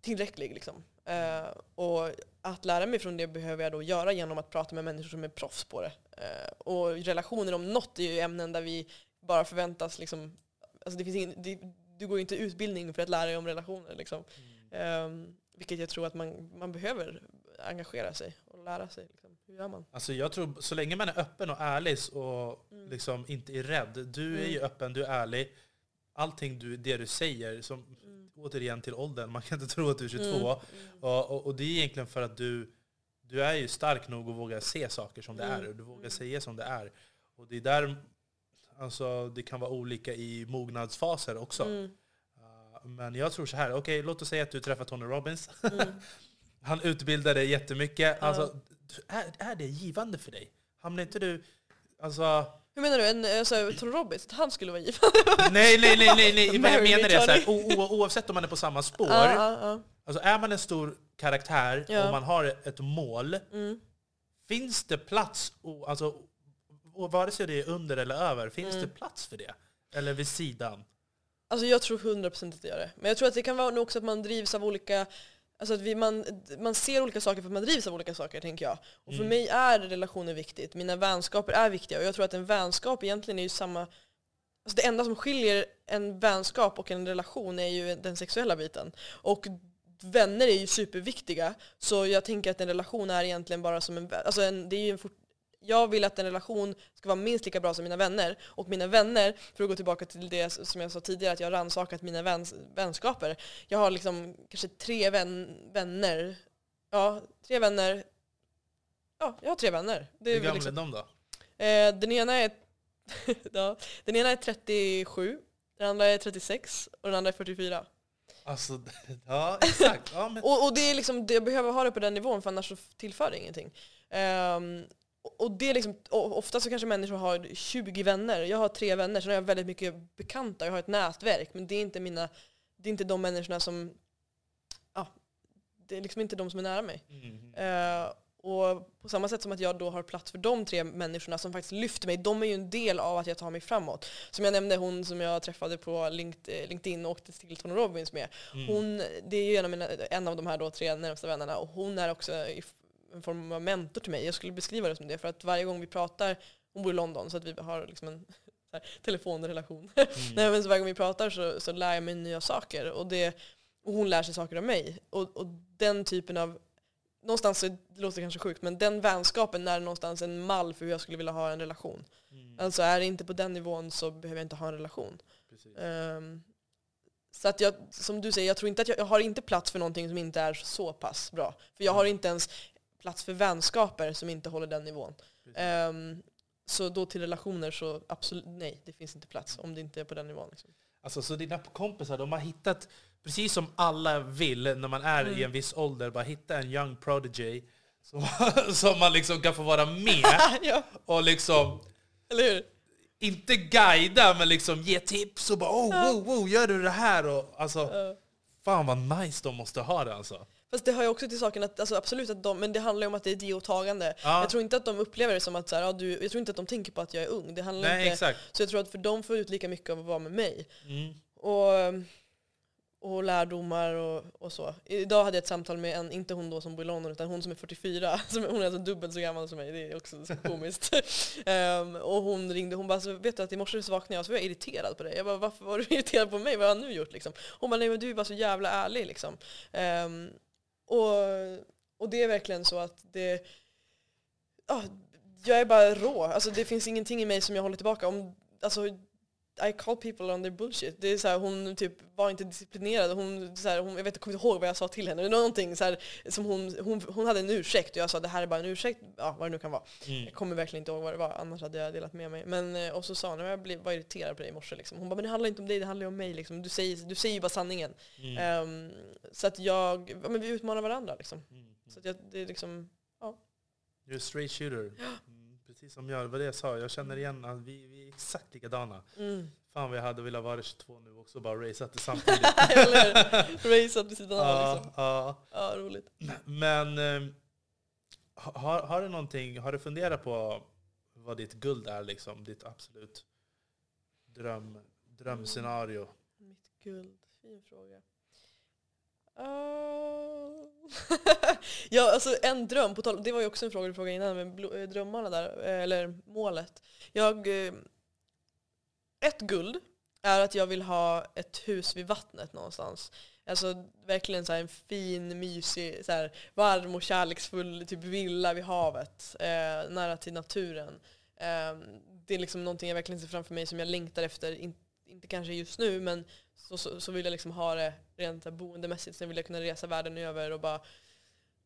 tillräcklig. Liksom. Eh, och att lära mig från det behöver jag då göra genom att prata med människor som är proffs på det. Eh, och relationer om något är ju ämnen där vi bara förväntas liksom, alltså det finns ingen, det, du går ju inte utbildning för att lära dig om relationer. Liksom. Mm. Eh, vilket jag tror att man, man behöver engagera sig och lära sig. Liksom. Hur gör man? Alltså jag tror, så länge man är öppen och ärlig och mm. liksom inte är rädd. Du är ju mm. öppen, du är ärlig. Allting du, det du säger, som. Återigen till åldern, man kan inte tro att du är 22. Mm. mm. Och, och, och, det är egentligen för att du, du är ju stark nog att våga se saker som det är. Och du vågar säga som det är. Och det är där alltså, det kan vara olika i mognadsfaser också. Men jag tror så här, okej okay, låt oss säga att du träffar Tony Robbins. Mm. Han utbildar dig jättemycket. Ja. Alltså, är, är det givande för dig? Hamnar inte du... Alltså, hur menar du? En, alltså, Tony Robbins? Att han skulle vara givande? nej, nej, nej, nej, nej. Vad jag menar är så här, o, oavsett om man är på samma spår. Ja, ja, alltså, är man en stor karaktär och man har ett mål, mm. finns det plats, alltså, vare sig det är under eller över, finns mm. det plats för det? Eller vid sidan? Alltså jag tror 100% att det gör det. Men jag tror att det kan vara också att man drivs av olika Alltså att vi, man, man ser olika saker för att man drivs av olika saker, tänker jag. Och för mm. mig är relationer viktigt. Mina vänskaper är viktiga. Och jag tror att en vänskap egentligen är ju samma... Alltså det enda som skiljer en vänskap och en relation är ju den sexuella biten. Och vänner är ju superviktiga. Så jag tänker att en relation är egentligen bara som en... Alltså en, det är ju en, jag vill att en relation ska vara minst lika bra som mina vänner. Och mina vänner, för att gå tillbaka till det som jag sa tidigare, att jag har rannsakat mina väns, vänskaper. Jag har liksom kanske tre vän, vänner. Ja, tre vänner. Ja, jag har tre vänner. Det Hur gamla liksom, är de då? Eh, den, ena är, ja, den ena är 37, den andra är 36 och den andra är 44. Alltså, ja exakt. Ja, men... och, och det är liksom, jag behöver ha det på den nivån för annars så tillför det ingenting. Um, och det är liksom, ofta så kanske människor har 20 vänner. Jag har tre vänner, så har jag väldigt mycket bekanta. Jag har ett nätverk. Men det är inte, mina, det är inte de människorna som... Ja, det är liksom inte de som är nära mig. Mm. Uh, och på samma sätt som att jag då har plats för de tre människorna som faktiskt lyfter mig, de är ju en del av att jag tar mig framåt. Som jag nämnde, hon som jag träffade på LinkedIn och åkte till Tony Robbins med. Mm. Hon, det är ju en av, mina, en av de här då tre närmsta vännerna och hon är också en form av mentor till mig. Jag skulle beskriva det som det för att varje gång vi pratar, hon bor i London så att vi har liksom en här, telefonrelation. Mm. Nej, men så varje gång vi pratar så, så lär jag mig nya saker och, det, och hon lär sig saker av mig. Och, och den typen av någonstans, det låter kanske sjukt, men den vänskapen är någonstans en mall för hur jag skulle vilja ha en relation. Mm. Alltså är det inte på den nivån så behöver jag inte ha en relation. Um, så att jag, som du säger, jag tror inte att jag, jag, har inte plats för någonting som inte är så pass bra. För jag har inte ens plats för vänskaper som inte håller den nivån. Um, så då till relationer så absolut nej, det finns inte plats om det inte är på den nivån. Liksom. Alltså, så dina kompisar, de har hittat, precis som alla vill när man är mm. i en viss ålder, bara hitta en young prodigy som, som man liksom kan få vara med ja. och liksom... Eller hur? Inte guida, men liksom ge tips och bara oh, wow, wow, gör du det här? Och, alltså, uh. Fan vad nice de måste ha det alltså. Fast det har ju också till saken att, alltså absolut att de, men det handlar ju om att det är ge och tagande. Ja. Jag tror inte att de upplever det som att så här, ja, du, jag tror inte att de tänker på att jag är ung. Det handlar Nej, inte, exakt. Så jag tror att för dem får ut lika mycket av att vara med mig. Mm. Och, och lärdomar och, och så. Idag hade jag ett samtal med en, inte hon då som bor i London, utan hon som är 44. Som, hon är alltså dubbelt så gammal som mig, det är också så komiskt. um, och hon ringde, hon bara, så, vet du att i morse så vaknade jag så var jag irriterad på dig. Jag bara, varför var du irriterad på mig? Vad har jag nu gjort liksom? Hon bara, nej men du är bara så jävla ärlig liksom. Um, och, och det är verkligen så att det... Ja, jag är bara rå. Alltså, det finns ingenting i mig som jag håller tillbaka. Om, alltså, i call people on their bullshit. Det är så här, hon typ var inte disciplinerad. Hon, så här, hon, jag vet, jag kommer inte ihåg vad jag sa till henne. Det någonting så här, som hon, hon, hon hade en ursäkt och jag sa det här är bara en ursäkt. Ja, vad det nu kan vara. Mm. Jag kommer verkligen inte ihåg vad det var, annars hade jag delat med mig. Men, eh, och så sa hon, jag blev, var irriterad på dig i morse. Liksom. Hon bara, men det handlar inte om dig, det handlar om mig. Liksom. Du, säger, du säger ju bara sanningen. Mm. Ehm, så att jag, ja, men vi utmanar varandra. Liksom. Mm. Så att jag, det är liksom, You're a straight shooter. Mm, precis som jag, var det jag sa. Jag känner igen att vi, vi är exakt likadana. mm. Fan vad jag hade velat vara 22 nu också, bara raceat samtidigt. Eller raceat vid sidan av. Liksom. ja. Ja, roligt. Men eh, har, har du någonting, har du funderat på vad ditt guld är liksom? Ditt absolut dröm, drömscenario? Mitt guld, fin fråga. Uh... ja, alltså en dröm, på tal, det var ju också en fråga du frågade innan, men eh, drömmarna där, eh, eller målet. Jag, eh, ett guld är att jag vill ha ett hus vid vattnet någonstans. Alltså verkligen så här en fin, mysig, så här, varm och kärleksfull typ villa vid havet, eh, nära till naturen. Eh, det är liksom någonting jag verkligen ser framför mig som jag längtar efter, in, inte kanske just nu men så, så, så vill jag liksom ha det rent boendemässigt. Sen vill jag kunna resa världen över och bara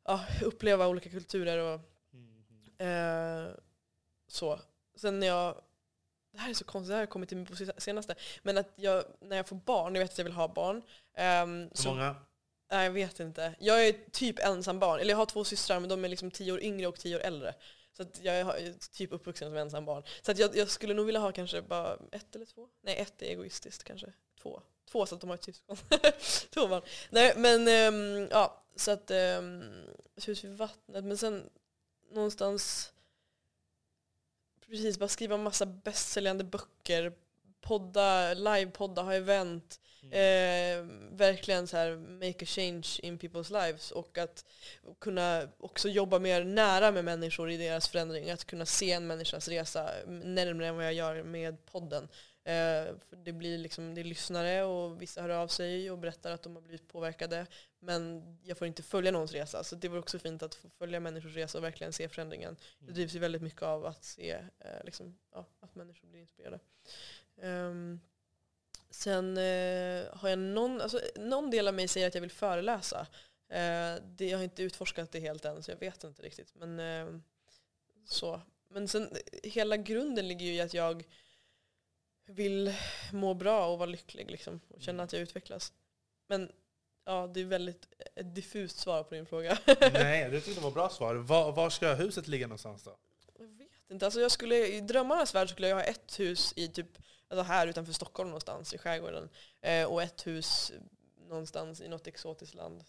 ja, uppleva olika kulturer och eh, så. Sen när jag, det här är så konstigt, det här har kommit till mig på senaste, men att jag, när jag får barn, jag vet att jag vill ha barn. ehm, Hur många? nej, jag vet inte. Jag är typ ensam barn, eller jag har två systrar men de är liksom tio år yngre och tio år äldre. Så jag är typ uppvuxen som ensam barn. Så att jag, jag skulle nog vilja ha kanske bara ett eller två. Nej, ett är egoistiskt kanske. Två. Två så att de har ett syskon. två barn. Nej, men ehm, ja, så att um, hus vid vattnet. Men sen någonstans precis bara skriva massa bästsäljande böcker, podda, livepodda, ha event. Eh, verkligen så här make a change in people's lives och att kunna också jobba mer nära med människor i deras förändring. Att kunna se en människas resa närmare än vad jag gör med podden. Eh, det blir liksom, det är lyssnare och vissa hör av sig och berättar att de har blivit påverkade. Men jag får inte följa någons resa. Så det var också fint att få följa människors resa och verkligen se förändringen. Det drivs ju väldigt mycket av att se eh, liksom, ja, att människor blir inspirerade. Ehm, Sen eh, har jag någon, alltså, någon del av mig säger att jag vill föreläsa. Eh, det, jag har inte utforskat det helt än så jag vet inte riktigt. Men, eh, så. Men sen hela grunden ligger ju i att jag vill må bra och vara lycklig liksom, och känna att jag utvecklas. Men ja, det är väldigt ett diffust svar på din fråga. Nej, det tyckte jag var bra svar. Var, var ska huset ligga någonstans då? Jag vet inte. Alltså jag skulle, I drömmarnas värld skulle jag ha ett hus i typ, alltså här utanför Stockholm någonstans i skärgården. Eh, och ett hus någonstans i något exotiskt land.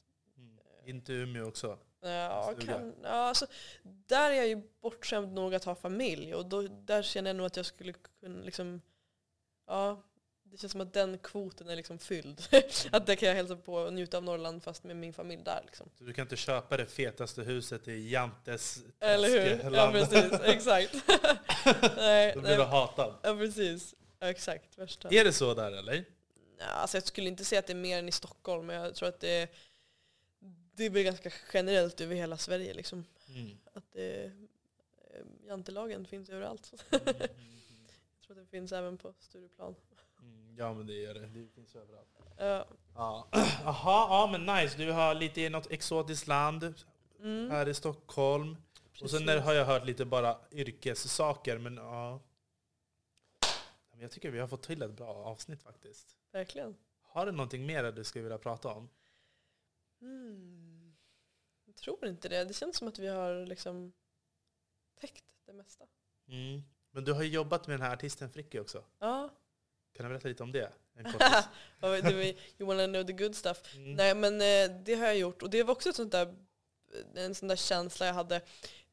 Inte Umeå också? Ja, kan, ja, alltså, där är jag ju bortskämd nog att ha familj och då, där känner jag nog att jag skulle kunna liksom, ja, det känns som att den kvoten är liksom fylld. att där kan jag hälsa på och njuta av Norrland fast med min familj där liksom. Du kan inte köpa det fetaste huset i Jantes Eller hur? Ja precis, exakt. nej, Då blir du nej, hatad. ja precis. Ja, exakt, värsta. Är det så där eller? Ja, alltså jag skulle inte säga att det är mer än i Stockholm, men jag tror att det är, det är ganska generellt över hela Sverige. Liksom. Mm. Att det, eh, jantelagen finns överallt. Mm. Tror det finns även på Stureplan. Mm, Ja men det gör det. Det finns överallt. Ja. Ja. Ja men nice. Du har lite i något exotiskt land Mm, här i Stockholm. Och sen precis. har jag hört lite bara yrkessaker, men ja. Jag tycker vi har fått till ett bra avsnitt faktiskt. Verkligen. Har du någonting mer du skulle vilja prata om? Mm. Jag tror inte det. Det känns som att vi har liksom täckt det mesta. Mm. Men du har ju jobbat med den här artisten Fricky också. Ja, Kan du berätta lite om det? You wanna know the good stuff. Mm. Nej men eh, det har jag gjort och det var också ett sånt där, en sån där känsla jag hade.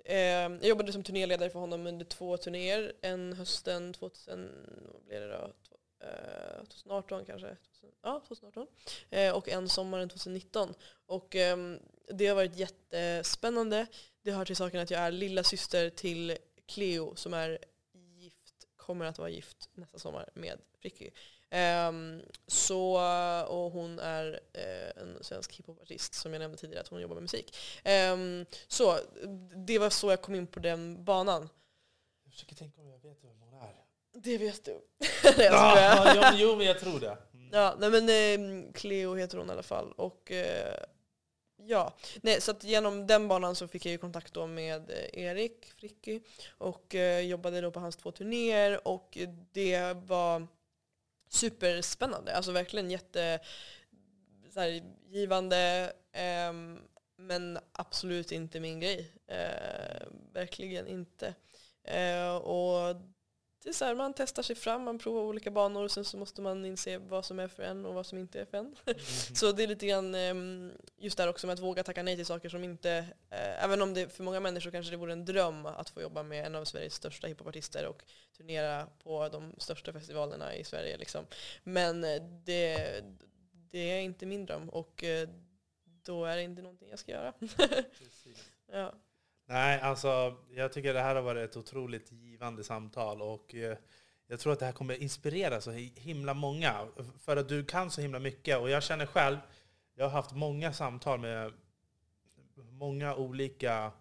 Eh, jag jobbade som turnéledare för honom under två turnéer. En hösten 2000, vad blev det då? Två- eh, 2018 kanske? 2000, ja, 2018. Eh, och en sommaren 2019. Och ehm, det har varit jättespännande. Det har till saken att jag är lilla syster till Cleo som är kommer att vara gift nästa sommar med Fricky. Ehm, så, och hon är eh, en svensk hiphopartist som jag nämnde tidigare att hon jobbar med musik. Ehm, så det var så jag kom in på den banan. Jag försöker tänka om jag vet vem hon är. Det vet du. Nej. Ja, ja, jo, men jag tror det. Mm. Ja, nej men eh, Cleo heter hon i alla fall. Och eh, ja, nej, så att genom den banan så fick jag ju kontakt då med eh, Erik Fricky och eh, jobbade då på hans två turnéer och det var superspännande. Alltså verkligen jätte så här, givande ehm, men absolut inte min grej. Eh, verkligen inte. Eh, och det är så här, man testar sig fram, man provar olika banor och sen så måste man inse vad som är för en och vad som inte är för en. så det är lite grann ehm, just där också med att våga tacka nej till saker som inte, eh, även om det för många människor kanske det vore en dröm att få jobba med en av Sveriges största hiphopartister och turnera på de största festivalerna i Sverige. Liksom. Men eh, det, det är inte min dröm och eh, då är det inte någonting jag ska göra. Precis. ja. Nej, alltså jag tycker det här har varit ett otroligt givande samtal och eh, jag tror att det här kommer inspirera så hi- himla många. För att du kan så himla mycket och jag känner själv, jag har haft många samtal med många olika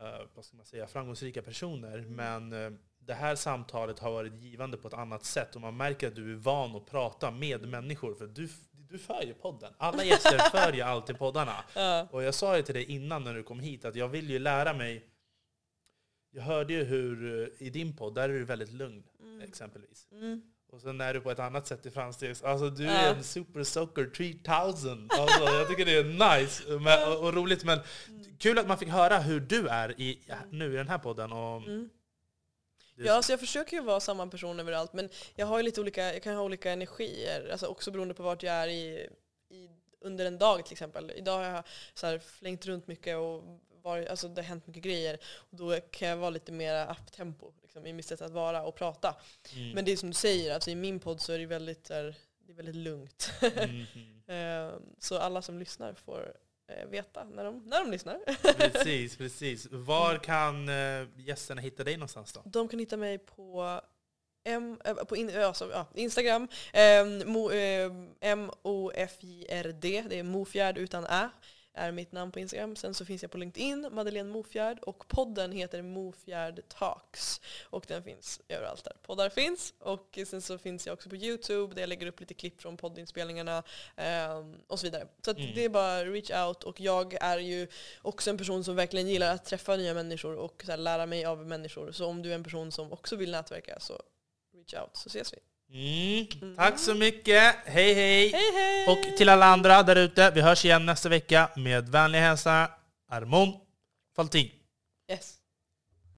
eh, vad ska man säga, framgångsrika personer. Men eh, det här samtalet har varit givande på ett annat sätt och man märker att du är van att prata med människor. För du, du för ju podden. Alla gäster för ju alltid poddarna. Ja. Och jag sa ju till dig innan när du kom hit att jag vill ju lära mig. Jag hörde ju hur eh, i din podd, där är du väldigt lugn exempelvis. Mm. Och sen är du på ett annat sätt i framstegs. Alltså du Ja. är en super socker 3000. Alltså, jag tycker det är nice och, och roligt. Men kul att man fick höra hur du är i, nu i den här podden. Och Mm. Ja, alltså jag försöker ju vara samma person överallt men jag har ju lite olika, jag kan ha olika energier, alltså också beroende på vart jag är i, i, under en dag till exempel. Idag har jag så flängt runt mycket och varit, alltså det har hänt mycket grejer och då kan jag vara lite mer up-tempo liksom, i mitt sätt att vara och prata. Mm. Men det är som du säger, alltså i min podd så är det väldigt, så här, det är väldigt lugnt. Mm, mm. Eh, så alla som lyssnar får veta när de, när de lyssnar. Precis, precis. Var kan eh, gästerna hitta dig någonstans då? De kan hitta mig på, M, äh, på in, alltså, ja, Instagram, eh, mo, eh, M-O-F-J-R-D, det är Mofjärd utan Ä, är mitt namn på Instagram. Sen så finns jag på LinkedIn, Madeleine Mofjärd, och podden heter Mofjärd Talks. Och den finns överallt där poddar finns. Och sen så finns jag också på YouTube där jag lägger upp lite klipp från poddinspelningarna eh, och så vidare. Så Mm. det är bara reach out och jag är ju också en person som verkligen gillar att träffa nya människor och lära mig av människor. Så om du är en person som också vill nätverka så reach out så ses vi. Mm. Tack så mycket. Hej hej! Hej hej! Och till alla andra där ute, vi hörs igen nästa vecka med vänliga hälsningar Armon Faltin. Yes.